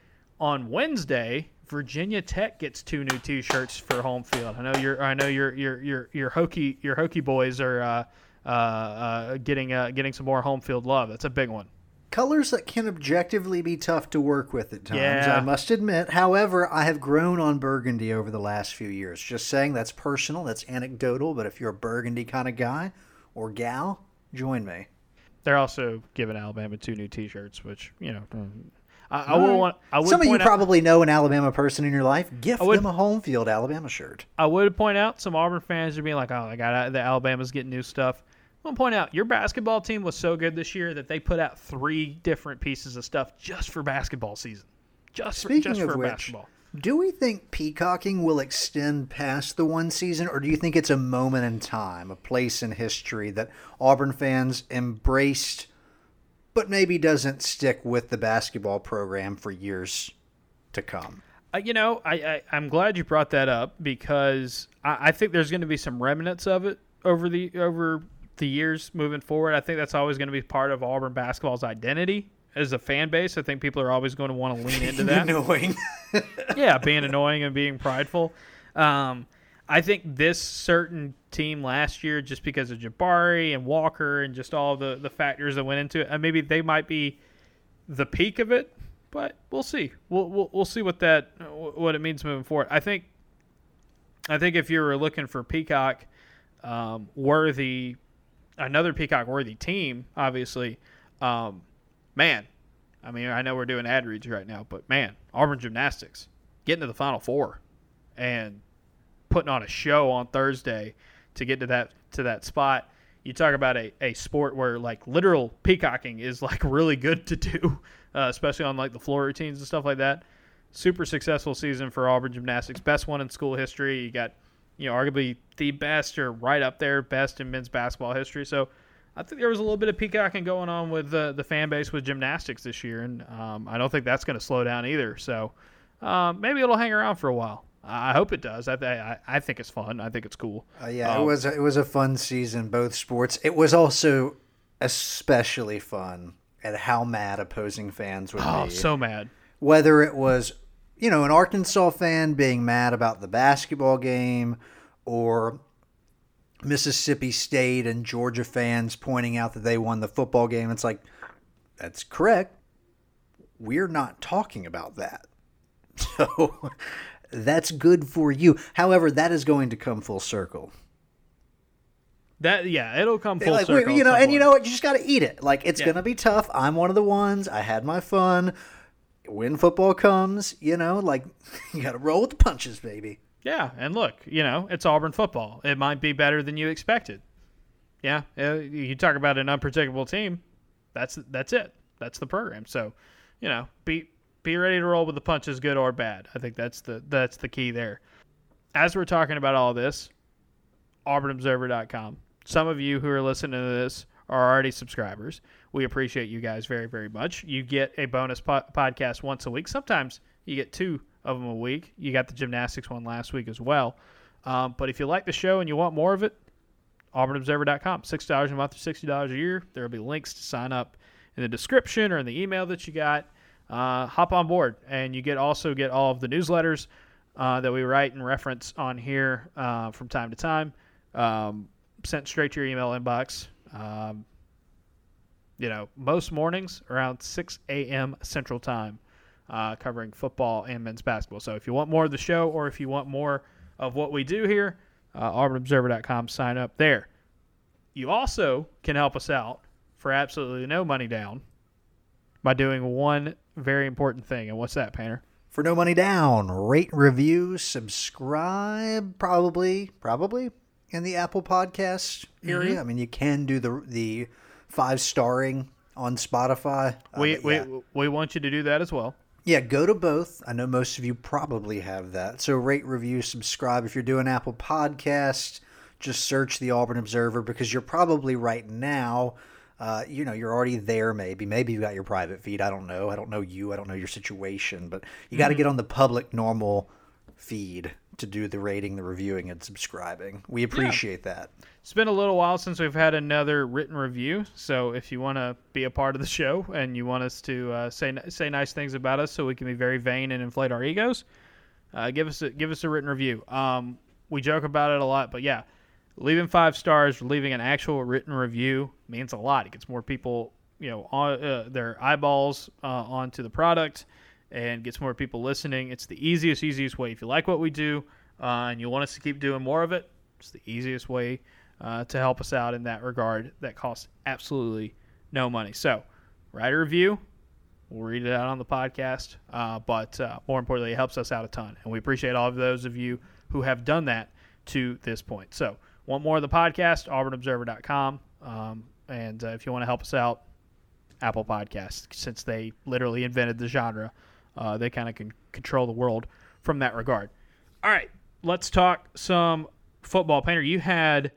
On Wednesday, Virginia Tech gets two new T-shirts for home field. I know your I know your your your your Hokie your Hokie boys are uh, uh, uh, getting uh, getting some more home field love. That's a big one. Colors that can objectively be tough to work with at times, Yeah. I must admit. However, I have grown on burgundy over the last few years. Just saying that's personal, that's anecdotal, but if you're a burgundy kind of guy or gal, join me. They're also giving Alabama two new T-shirts, which you know, I, I want. I would Some of you out, probably know an Alabama person in your life. Gift would- them a home field Alabama shirt. I would point out some Auburn fans are being like, "Oh, I got the Alabama's getting new stuff." I want to point out your basketball team was so good this year that they put out three different pieces of stuff just for basketball season, just for, Speaking just of for which, basketball. do we think peacocking will extend past the one season, or do you think it's a moment in time, a place in history that Auburn fans embraced, but maybe doesn't stick with the basketball program for years to come? Uh, you know, I, I I'm glad you brought that up because I, I think there's going to be some remnants of it over the over the years moving forward. I think that's always going to be part of Auburn basketball's identity as a fan base. I think people are always going to want to lean into that. Annoying. yeah, being annoying and being prideful. Um, I think this certain team last year, just because of Jabari and Walker and just all the the factors that went into it, and maybe they might be the peak of it, but we'll see. We'll we'll, we'll see what that what it means moving forward. I think I think if you were looking for Peacock um, worthy, another Peacock worthy team, obviously, um, man. I mean, I know we're doing ad reads right now, but man, Auburn Gymnastics getting to the Final Four and putting on a show on Thursday to get to that to that spot. You talk about a, a sport where like literal peacocking is like really good to do, uh, especially on like the floor routines and stuff like that. Super successful season for Auburn Gymnastics, best one in school history. You got, you know, arguably the best or right up there, best in men's basketball history. So I think there was a little bit of peacocking going on with the the fan base with gymnastics this year, and um, I don't think that's going to slow down either. So um, maybe it'll hang around for a while. I hope it does. I, I I think it's fun. I think it's cool. Uh, yeah, it Um, was it was a fun season, both sports. It was also especially fun at how mad opposing fans would Oh, be. so mad. Whether it was, you know, an Arkansas fan being mad about the basketball game, or Mississippi State and Georgia fans pointing out that they won the football game. It's like, that's correct. We're not talking about that. So that's good for you. However, that is going to come full circle. That yeah, it'll come full like circle. you know, and you know what? You just got to eat it. Like it's Yeah. gonna be tough. I'm one of the ones. I had my fun. When football comes, you know, like you got to roll with the punches, baby. Yeah, and look, you know, it's Auburn football. It might be better than you expected. Yeah, uh, you talk about an unpredictable team. That's that's it. That's the program. So, you know, be be ready to roll with the punches, good or bad. I think that's the that's the key there. As we're talking about all this, auburnobserver.com. Some of you who are listening to this are already subscribers. We appreciate you guys very, very much. You get a bonus po- podcast once a week. Sometimes you get two of them a week. You got the gymnastics one last week as well. Um, but if you like the show and you want more of it, auburnobserver.com. $6 a month or $60 a year. There will be links to sign up in the description or in the email that you got. Uh, hop on board, and you get also get all of the newsletters uh, that we write and reference on here uh, from time to time, um, sent straight to your email inbox. Um, you know, most mornings around 6 a.m. Central Time, uh, covering football and men's basketball. So if you want more of the show or if you want more of what we do here, uh, auburnobserver.com, sign up there. You also can help us out for absolutely no money down by doing one very important thing. And what's that, Painter? For no money down, rate, review, subscribe. Probably, probably in the Apple Podcast area. Mm-hmm. I mean, you can do the the five starring on Spotify. Uh, We, but we, we want you to do that as well. Yeah, go to both. I know most of you probably have that. So rate, review, subscribe. If you're doing Apple Podcast, just search the Auburn Observer because you're probably right now. Uh, you know, you're already there. Maybe, maybe you got your private feed. I don't know. I don't know you. I don't know your situation. But you got to get on the public normal feed to do the rating, the reviewing, and subscribing. We appreciate that. It's been a little while since we've had another written review, so if you want to be a part of the show and you want us to uh, say say nice things about us, so we can be very vain and inflate our egos, uh, give us a, give us a written review. Um, we joke about it a lot, but yeah, leaving five stars, leaving an actual written review means a lot. It gets more people, you know, on uh, their eyeballs uh, onto the product, and gets more people listening. It's the easiest, easiest way. If you like what we do uh, and you want us to keep doing more of it, it's the easiest way uh, to help us out in that regard. That costs absolutely no money. So, write a review. We'll read it out on the podcast. Uh, but uh, more importantly, it helps us out a ton. And we appreciate all of those of you who have done that to this point. So, want more of the podcast? AuburnObserver.com. Um, and uh, if you want to help us out, Apple Podcasts, since they literally invented the genre, uh, they kind of can control the world from that regard. All right, let's talk some football. Painter, you had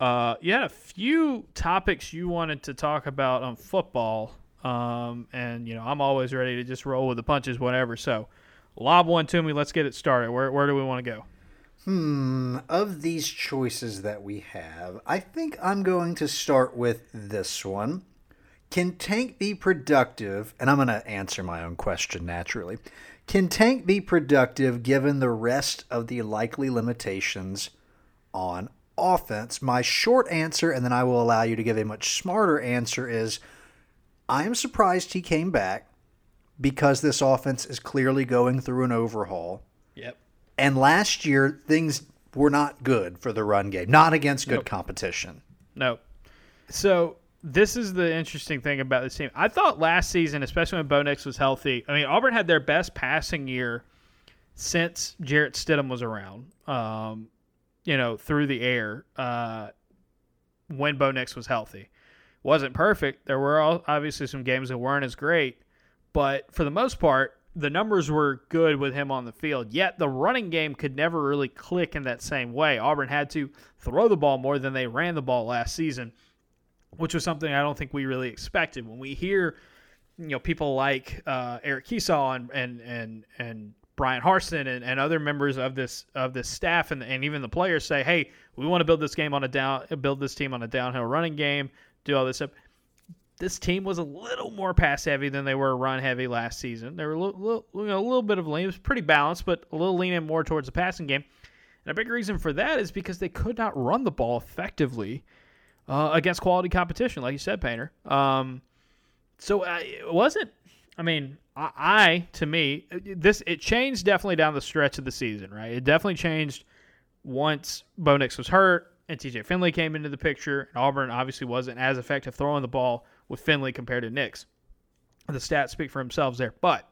uh, you had a few topics you wanted to talk about on football, um, and you know I'm always ready to just roll with the punches, whatever. So, lob one to me. Let's get it started. Where where do we want to go? Hmm. Of these choices that we have, I think I'm going to start with this one. Can Tank be productive? And I'm going to answer my own question naturally. Can Tank be productive given the rest of the likely limitations on offense? My short answer, and then I will allow you to give a much smarter answer, is I am surprised he came back because this offense is clearly going through an overhaul. And last year, things were not good for the run game, not against good Nope. competition. No. So this is the interesting thing about this team. I thought last season, especially when Bo Nix was healthy, I mean Auburn had their best passing year since Jarrett Stidham was around. Um, you know, through the air uh, when Bo Nix was healthy. Wasn't perfect. There were all, obviously some games that weren't as great, but for the most part, the numbers were good with him on the field. Yet the running game could never really click in that same way. Auburn had to throw the ball more than they ran the ball last season, which was something I don't think we really expected. When we hear, you know, people like uh, Eric Kiesau and and and and Bryan Harsin and, and other members of this of this staff and, and even the players say, "Hey, we want to build this game on a down build this team on a downhill running game, do all this stuff." This team was a little more pass heavy than they were run heavy last season. They were a little, you know, a little bit of lean. It was pretty balanced, but a little leaning more towards the passing game. And a big reason for that is because they could not run the ball effectively uh, against quality competition, like you said, Painter. Um, so uh, it wasn't. I mean, I, I to me this it changed definitely down the stretch of the season, right? It definitely changed once Bo Nix was hurt and TJ Finley came into the picture. And Auburn obviously wasn't as effective throwing the ball with Finley compared to Nix. The stats speak for themselves there, but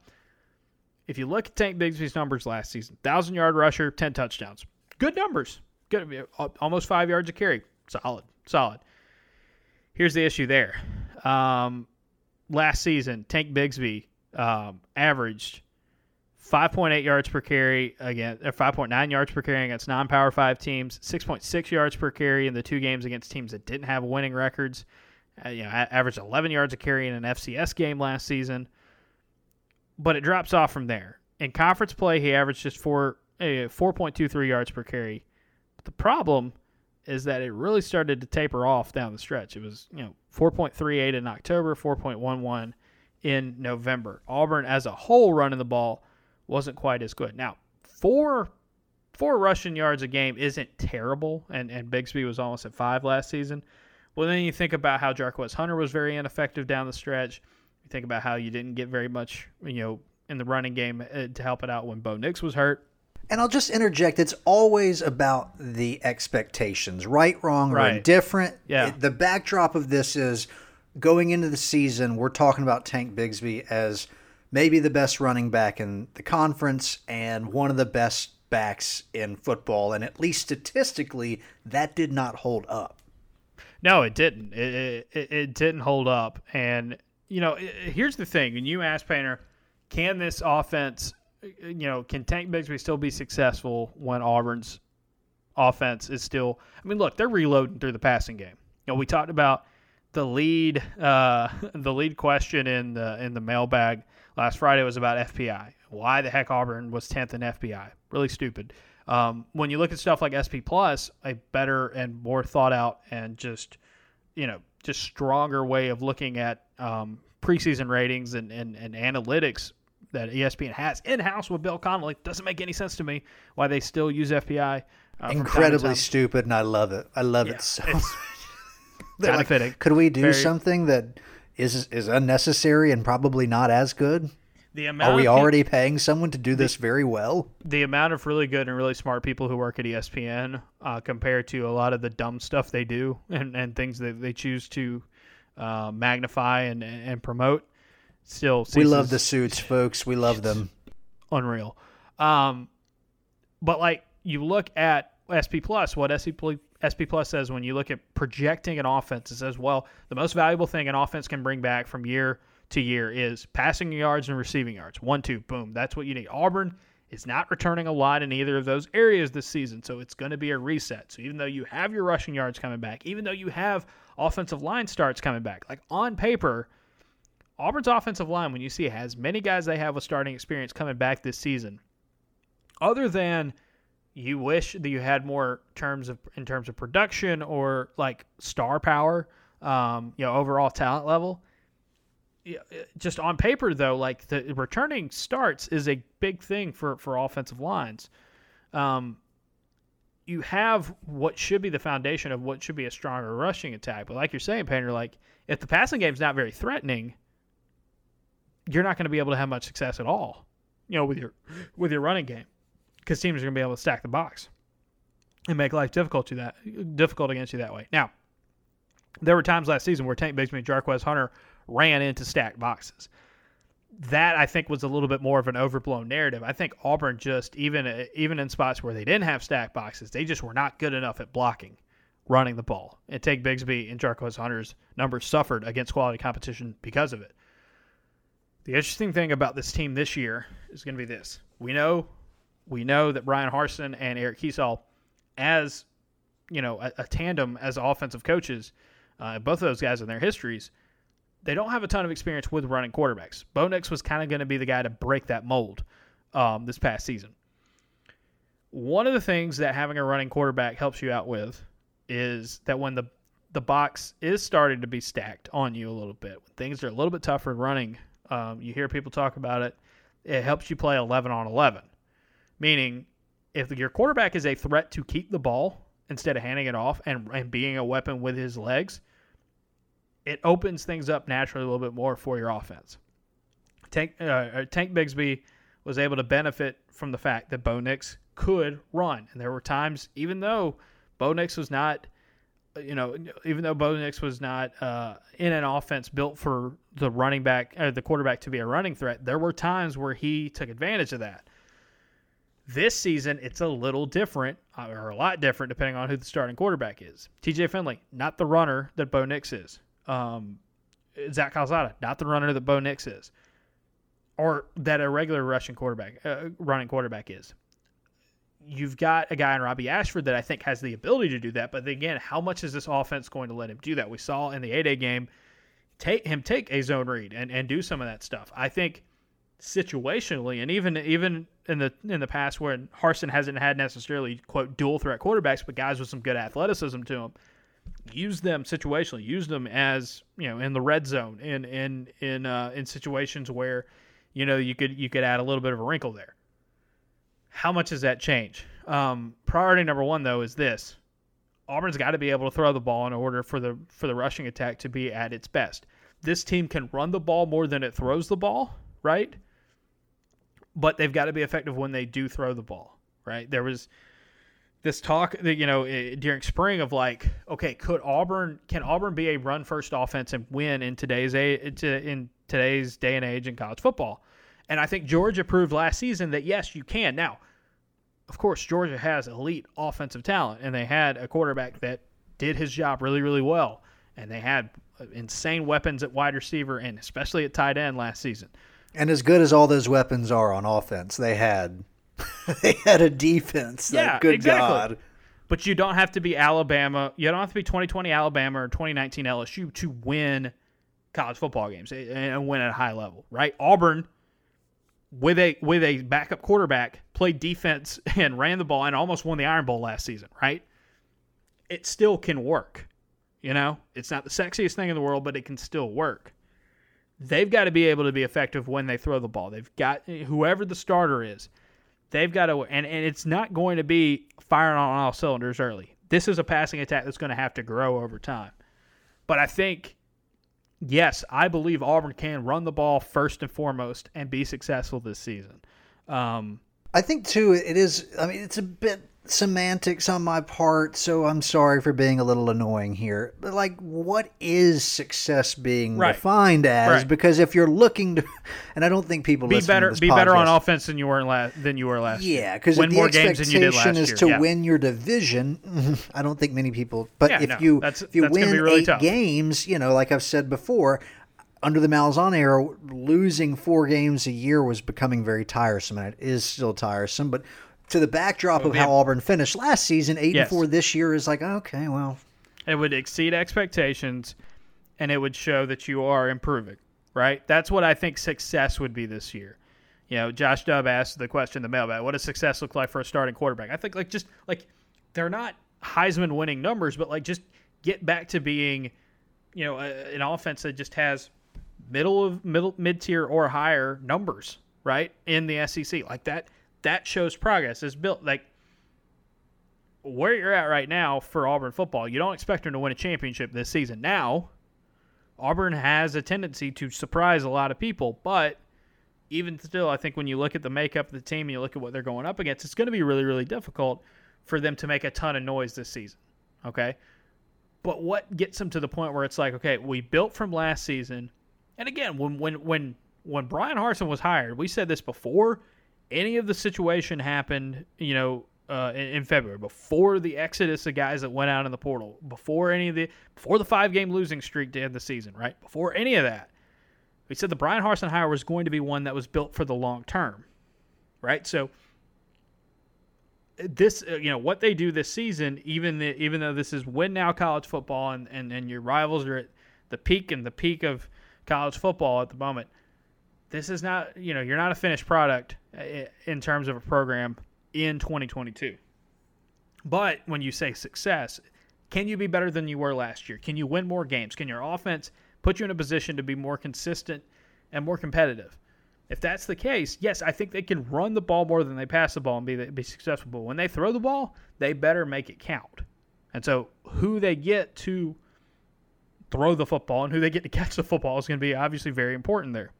if you look at Tank Bigsby's numbers last season, thousand yard rusher, ten touchdowns, good numbers, good, almost five yards a carry, solid, solid. Here's the issue there. Um, last season, Tank Bigsby um, averaged 5.8 yards per carry against, or 5.9 yards per carry against non-power five teams, 6.6 yards per carry in the two games against teams that didn't have winning records. Uh, you know, averaged 11 yards a carry in an FCS game last season. But it drops off from there. In conference play, he averaged just four, uh, 4.23 yards per carry. But the problem is that it really started to taper off down the stretch. It was, you know, 4.38 in October, 4.11 in November. Auburn as a whole running the ball wasn't quite as good. Now, four four rushing yards a game isn't terrible, and, and Bigsby was almost at five last season. Well, then you think about how Jarquez Hunter was very ineffective down the stretch. You think about how you didn't get very much, you know, in the running game uh, to help it out when Bo Nix was hurt. And I'll just interject, it's always about the expectations, right, wrong, or indifferent. Yeah. The backdrop of this is going into the season, we're talking about Tank Bigsby as maybe the best running back in the conference and one of the best backs in football. And at least statistically, that did not hold up. No, it didn't. It, it, it didn't hold up. And, you know, here's the thing. When you ask Painter, can this offense, you know, can Tank Bigsby still be successful when Auburn's offense is still, I mean, look, they're reloading through the passing game. You know, we talked about the lead, uh, the lead question in the, in the mailbag last Friday was about FPI. Why the heck Auburn was 10th in FPI? Really stupid. Um, when you look at stuff like SP Plus, a better and more thought out and just you know just stronger way of looking at um, preseason ratings and, and, and analytics that ESPN has in house with Bill Connelly doesn't make any sense to me. Why they still use FPI? Uh, Incredibly stupid, and I love it. I love Yeah, it so. it's kinda like, fitting. Could we do Very- something that is is unnecessary and probably not as good? The amount Are we already paying someone to do this very well? the amount of really good and really smart people who work at ESPN uh, compared to a lot of the dumb stuff they do and, and things that they choose to uh, magnify and, and promote still We love the suits, folks. We love them. unreal. Um, but like you look at SP Plus, what SP SP Plus says when you look at projecting an offense, it says, well, the most valuable thing an offense can bring back from year to year is passing yards and receiving yards. One, two, boom. That's what you need. Auburn is not returning a lot in either of those areas this season, so it's going to be a reset. So even though you have your rushing yards coming back, even though you have offensive line starts coming back, like on paper, Auburn's offensive line, when you see as many guys they have with starting experience coming back this season, other than you wish that you had more terms of in terms of production or like star power, um, you know, overall talent level. Just on paper, though, like the returning starts is a big thing for for offensive lines. Um, you have what should be the foundation of what should be a stronger rushing attack, but like you're saying, Painter, like if the passing game's not very threatening, you're not going to be able to have much success at all. You know, with your with your running game, because teams are going to be able to stack the box and make life difficult to that difficult against you that way. Now, there were times last season where Tank Bigsby Jarquez Hunter ran into stacked boxes. That I think was a little bit more of an overblown narrative. I think Auburn just even even in spots where they didn't have stacked boxes, they just were not good enough at blocking, running the ball. And Tank Bigsby and Jarquez Hunter's numbers suffered against quality competition because of it. The interesting thing about this team this year is going to be this: we know, we know that Bryan Harsin and Eric Kiesau, as you know, a, a tandem as offensive coaches, uh, both of those guys in their histories, they don't have a ton of experience with running quarterbacks. Bo Nix was kind of going to be the guy to break that mold um, this past season. One of the things that having a running quarterback helps you out with is that when the the box is starting to be stacked on you a little bit, when things are a little bit tougher running, um, you hear people talk about it. It helps you play 11 on 11, meaning if your quarterback is a threat to keep the ball instead of handing it off and, and being a weapon with his legs, it opens things up naturally a little bit more for your offense. Tank, uh, Tank Bigsby was able to benefit from the fact that Bo Nix could run. And there were times, even though Bo Nix was not, you know, even though Bo Nix was not uh, in an offense built for the running back, or the quarterback to be a running threat, there were times where he took advantage of that. This season, it's a little different, uh, or a lot different, depending on who the starting quarterback is. TJ Finley, not the runner that Bo Nix is. Um, Zach Calzada, not the runner that Bo Nix is, or that a regular Russian quarterback, uh, running quarterback is. You've got a guy in Robbie Ashford that I think has the ability to do that, but again, how much is this offense going to let him do that? We saw in the A Day game, take him take a zone read and, and do some of that stuff. I think situationally, and even even in the in the past where Harsin hasn't had necessarily quote dual threat quarterbacks, but guys with some good athleticism to them, use them situationally, use them as you know in the red zone, in in in uh, in situations where you know you could you could add a little bit of a wrinkle there. How much does that change? Um, priority number one though is this: Auburn's got to be able to throw the ball in order for the for the rushing attack to be at its best. This team can run the ball more than it throws the ball, right? But they've got to be effective when they do throw the ball, right? There was this talk that you know eh, during spring of like, okay, could Auburn can Auburn be a run first offense and win in today's a in today's day and age in college football? And I think Georgia proved last season that yes, you can. Now, of course, Georgia has elite offensive talent, and they had a quarterback that did his job really, really well, and they had insane weapons at wide receiver and especially at tight end last season. And as good as all those weapons are on offense, they had they had a defense. Yeah, good exactly. God. But you don't have to be Alabama. You don't have to be 2020 Alabama or 2019 LSU to win college football games and win at a high level, right? Auburn with a with a backup quarterback, played defense and ran the ball and almost won the Iron Bowl last season, right? It still can work. You know, it's not the sexiest thing in the world, but it can still work. They've got to be able to be effective when they throw the ball. They've got whoever the starter is, they've got to, and, and it's not going to be firing on all cylinders early. This is a passing attack that's going to have to grow over time. But I think, yes, I believe Auburn can run the ball first and foremost and be successful this season. Um, I think too, it is. I mean, it's a bit semantics on my part, so I'm sorry for being a little annoying here. But like, what is success being Right. defined as? Right. Because if you're looking to, and I don't think people be better, be better on offense than you were last than you were last. Yeah, because the more games than you did expectation is year. to yeah. win your division. I don't think many people. But Yeah, if no, you if you win really eight tough. games, you know, like I've said before, under the Malzahn era, losing four games a year was becoming very tiresome, and it is still tiresome. But to the backdrop of how Auburn finished last season, eight Yes. and four this year is like okay, well, It would exceed expectations, and it would show that you are improving. Right? That's what I think success would be this year. You know, Josh Dubb asked the question in the mailbag: What does success look like for a starting quarterback? I think like just like they're not Heisman winning numbers, but like just get back to being, you know, a, an offense that just has middle of middle mid tier or higher numbers, right? In the SEC. Like that that shows progress. Is built like where you're at right now for Auburn football, you don't expect them to win a championship this season. Now, Auburn has a tendency to surprise a lot of people, but even still, I think when you look at the makeup of the team and you look at what they're going up against, it's going to be really, really difficult for them to make a ton of noise this season. Okay. But what gets them to the point where it's like, okay, we built from last season, and again, when when when when Bryan Harsin was hired, we said this before any of the situation happened, you know, uh, in, in February, before the exodus of guys that went out in the portal, before any of the before the five game losing streak to end the season, right? Before any of that, we said the Bryan Harsin hire was going to be one that was built for the long term, right? So this, uh, you know, what they do this season, even the, even though this is win now college football and, and, and your rivals are at the peak and the peak of college football at the moment, this is not, you know, you're not a finished product Uh, in terms of a program in 2022. But when you say success, can you be better than you were last year? Can you win more games? Can your offense put you in a position to be more consistent and more competitive? If that's the case, yes, I think they can run the ball more than they pass the ball and be be successful. But when they throw the ball, they better make it count. And so, who they get to throw the football and who they get to catch the football is going to be obviously very important there.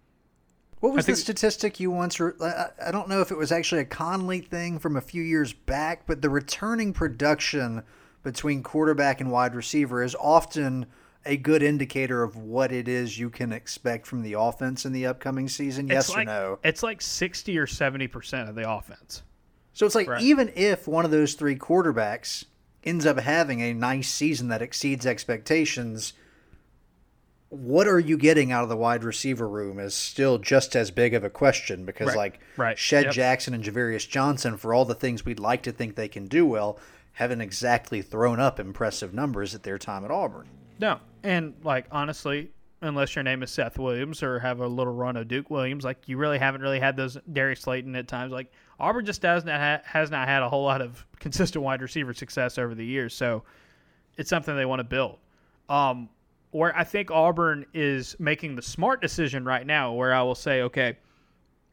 What was think- the statistic you once? Re- I don't know if it was actually a Connelly thing from a few years back, but the returning production between quarterback and wide receiver is often a good indicator of what it is you can expect from the offense in the upcoming season. Yes it's or no? It's like sixty or seventy percent of the offense. So it's like Right. even if one of those three quarterbacks ends up having a nice season that exceeds expectations, what are you getting out of the wide receiver room is still just as big of a question because Right. like Right. Shed Yep. Jackson and Ja'Varrius Johnson, for all the things we'd like to think they can do well, haven't exactly thrown up impressive numbers at their time at Auburn. No, and like honestly, unless your name is Seth Williams or have a little run of Duke Williams, like you really haven't really had those Darius Slayton at times. Like Auburn just does not ha- has not had a whole lot of consistent wide receiver success over the years, so it's something they want to build. Um, where I think Auburn is making the smart decision right now, where I will say, okay,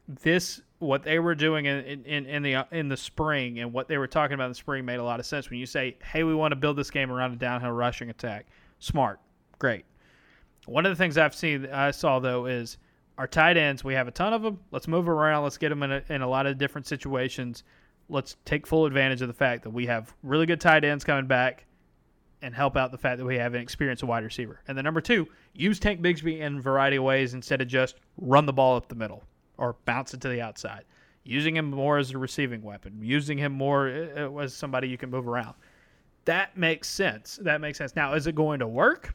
this what they were doing in, in, in the in the spring and what they were talking about in the spring made a lot of sense. When you say, "Hey, we want to build this game around a downhill rushing attack," smart, great. One of the things I've seen, I saw though, is our tight ends. We have a ton of them. Let's move around. Let's get them in a, in a lot of different situations. Let's take full advantage of the fact that we have really good tight ends coming back, and help out the fact that we have an experienced wide receiver. And then number two, use Tank Bigsby in a variety of ways instead of just run the ball up the middle or bounce it to the outside. Using him more as a receiving weapon, using him more uh, as somebody you can move around. That makes sense. That makes sense. Now, is it going to work?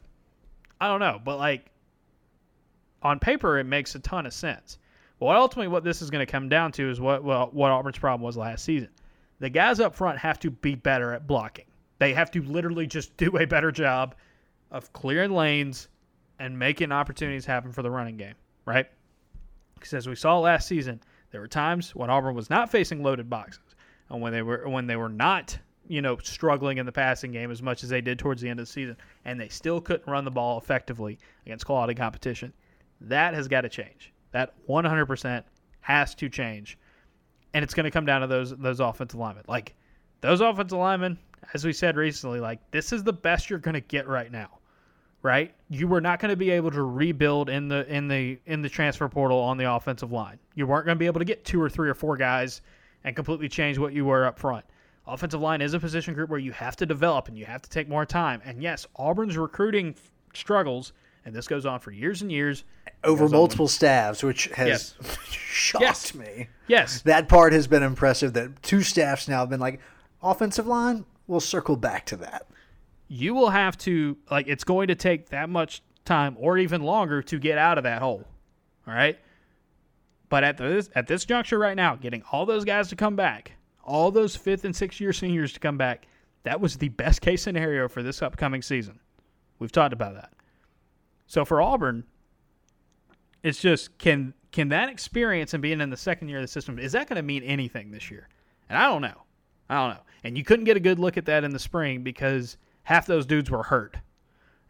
I don't know, but like on paper, it makes a ton of sense. Well, ultimately, what this is going to come down to is what well, what Auburn's problem was last season. The guys up front have to be better at blocking. They have to literally just do a better job of clearing lanes and making opportunities happen for the running game, right? Because as we saw last season, There were times when Auburn was not facing loaded boxes, and when they were when they were not, you know, struggling in the passing game as much as they did towards the end of the season, and they still couldn't run the ball effectively against quality competition. That has got to change. That 100% has to change, and it's going to come down to those those offensive linemen. Like those offensive linemen, as we said recently, like this is the best you're going to get right now right? You were not going to be able to rebuild in the in the in the transfer portal on the offensive line. You weren't going to be able to get two or three or four guys and completely change what you were up front. Offensive line is a position group where you have to develop and you have to take more time. And yes, Auburn's recruiting struggles, and this goes on for years and years over multiple staffs, which has yes. shocked yes. me. Yes, that part has been impressive. That two staffs now have been like offensive line. We'll circle back to that you will have to like it's going to take that much time or even longer to get out of that hole. All right? But at this at this juncture right now, getting all those guys to come back, all those 5th and 6th year seniors to come back, that was the best case scenario for this upcoming season. We've talked about that. So for Auburn, it's just can can that experience and being in the second year of the system is that going to mean anything this year? And I don't know. I don't know. And you couldn't get a good look at that in the spring because half those dudes were hurt.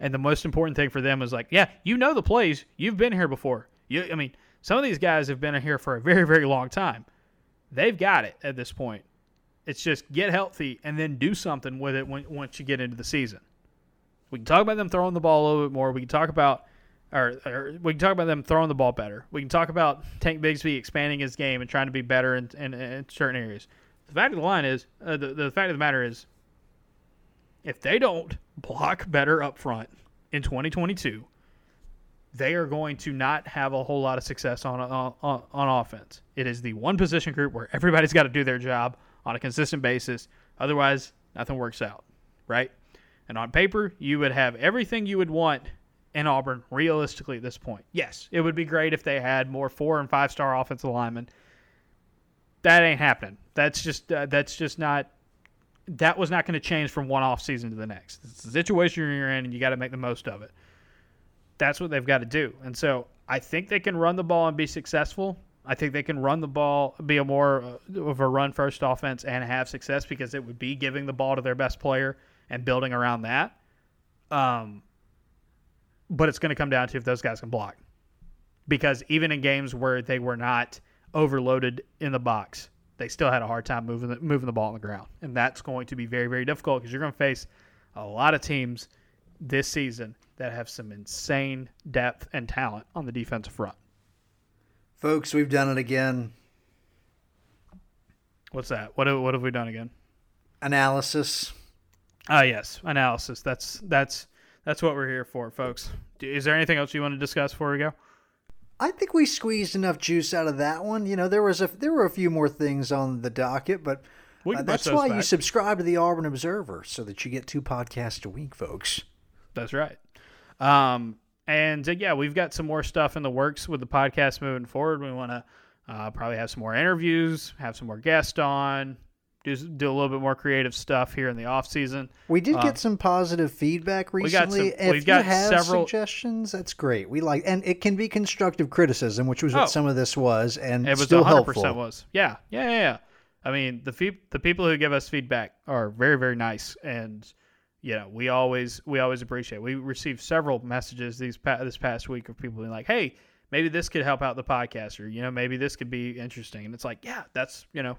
And the most important thing for them was like, yeah, you know the plays. You've been here before. You, I mean, some of these guys have been here for a very, very long time. They've got it at this point. It's just get healthy and then do something with it when, once you get into the season. We can talk about them throwing the ball a little bit more. We can talk about, or, or we can talk about them throwing the ball better. We can talk about Tank Bigsby expanding his game and trying to be better in, in, in certain areas. The fact of the line is, uh, the, the fact of the matter is, if they don't block better up front in 2022, they are going to not have a whole lot of success on, on, on offense. It is the one position group where everybody's got to do their job on a consistent basis. Otherwise, nothing works out, right? And on paper, you would have everything you would want in Auburn realistically at this point. Yes, it would be great if they had more four and five star offensive linemen. That ain't happening. That's just uh, that's just not that was not going to change from one off season to the next. It's the situation you're in, and you got to make the most of it. That's what they've got to do. And so I think they can run the ball and be successful. I think they can run the ball, be a more uh, of a run first offense, and have success because it would be giving the ball to their best player and building around that. Um, but it's going to come down to if those guys can block. Because even in games where they were not overloaded in the box, they still had a hard time moving the, moving the ball on the ground, and that's going to be very very difficult because you're going to face a lot of teams this season that have some insane depth and talent on the defensive front. Folks, we've done it again. What's that? What what have we done again? Analysis. Ah, yes, analysis. That's that's that's what we're here for, folks. Is there anything else you want to discuss before we go? I think we squeezed enough juice out of that one. You know, there was a there were a few more things on the docket, but uh, that's why back. you subscribe to the Auburn Observer so that you get two podcasts a week, folks. That's right. Um, and uh, yeah, we've got some more stuff in the works with the podcast moving forward. We want to uh, probably have some more interviews, have some more guests on, do do a little bit more creative stuff here in the off season. We did get um, some positive feedback recently. Some, if you have several, suggestions, that's great. We like, and it can be constructive criticism, which was what oh, some of this was, and it was still 100% helpful. Was yeah, yeah, yeah, yeah. I mean, the fe- the people who give us feedback are very very nice, and you know we always we always appreciate. It. We received several messages these pa- this past week of people being like, "Hey, maybe this could help out the podcast," or you know, maybe this could be interesting. And it's like, yeah, that's you know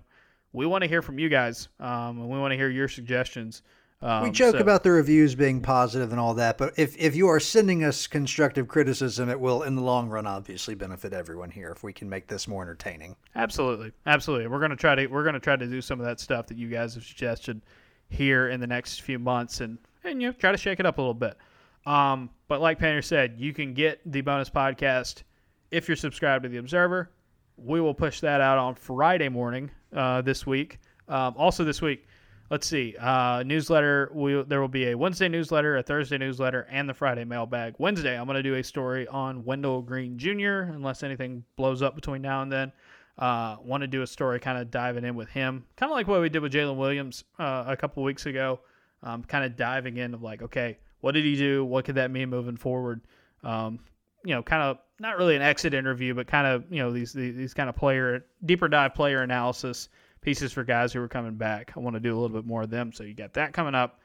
we want to hear from you guys, um, and we want to hear your suggestions. Um, we joke so. about the reviews being positive and all that, but if, if you are sending us constructive criticism, it will, in the long run, obviously benefit everyone here if we can make this more entertaining. Absolutely, absolutely. We're gonna try to we're gonna try to do some of that stuff that you guys have suggested here in the next few months, and and you know try to shake it up a little bit. Um, but like Painter said, you can get the bonus podcast if you're subscribed to the Observer. We will push that out on Friday morning uh, this week. Um, also, this week, let's see, uh, newsletter. We, there will be a Wednesday newsletter, a Thursday newsletter, and the Friday mailbag. Wednesday, I'm going to do a story on Wendell Green Jr. Unless anything blows up between now and then. Uh, want to do a story kind of diving in with him, kind of like what we did with Jaylin Williams uh, a couple weeks ago. Um, kind of diving in of like, okay, what did he do? What could that mean moving forward? Um, you know, kind of not really an exit interview, but kind of you know these these, these kind of player deeper dive player analysis pieces for guys who are coming back. I want to do a little bit more of them, so you got that coming up.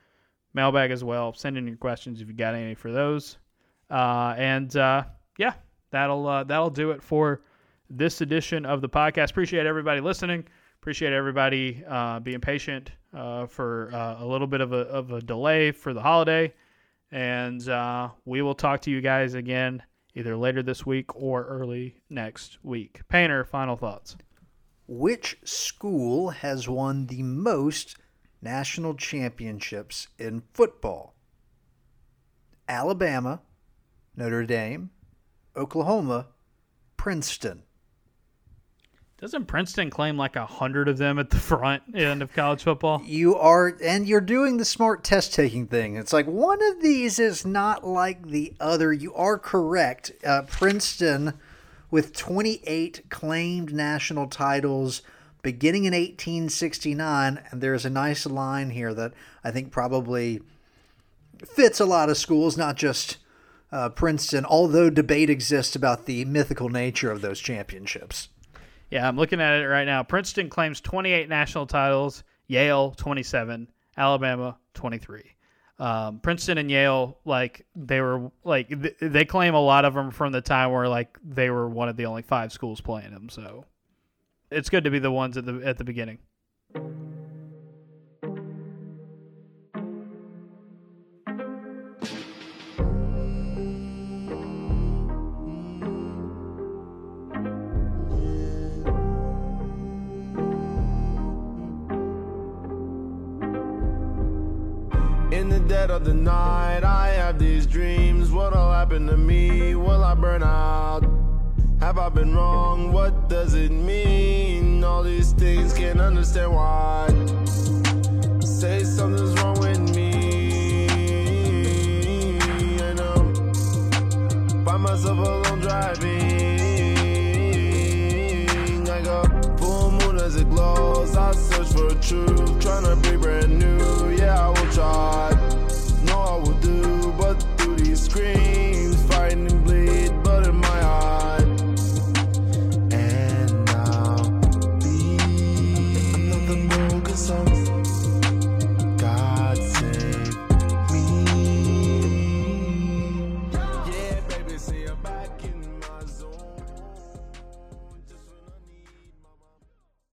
Mailbag as well. Send in your questions if you got any for those. Uh, and uh, yeah, that'll uh, that'll do it for this edition of the podcast. Appreciate everybody listening. Appreciate everybody uh, being patient uh, for uh, a little bit of a, of a delay for the holiday. And we will talk to you guys again either later this week or early next week. Painter, final thoughts. Which school has won the most national championships in football? Alabama, Notre Dame, Oklahoma, Princeton. Doesn't Princeton claim like a hundred of them at the front end of college football? You are, and you're doing the smart test taking thing. It's like one of these is not like the other. You are correct. Uh, Princeton, with 28 claimed national titles beginning in 1869, and there's a nice line here that I think probably fits a lot of schools, not just uh, Princeton, although debate exists about the mythical nature of those championships. Yeah, I'm looking at it right now. Princeton claims 28 national titles, Yale 27, Alabama 23. Um, Princeton and Yale, like they were like th- they claim a lot of them from the time where like they were one of the only five schools playing them. So it's good to be the ones at the at the beginning. the night I have these dreams What'll happen to me? Will I burn out? Have I been wrong? What does it mean? All these things can't understand why Say something's wrong with me I know Find myself alone driving Like a full moon as it glows I search for truth Trying to be brand new Yeah, I will try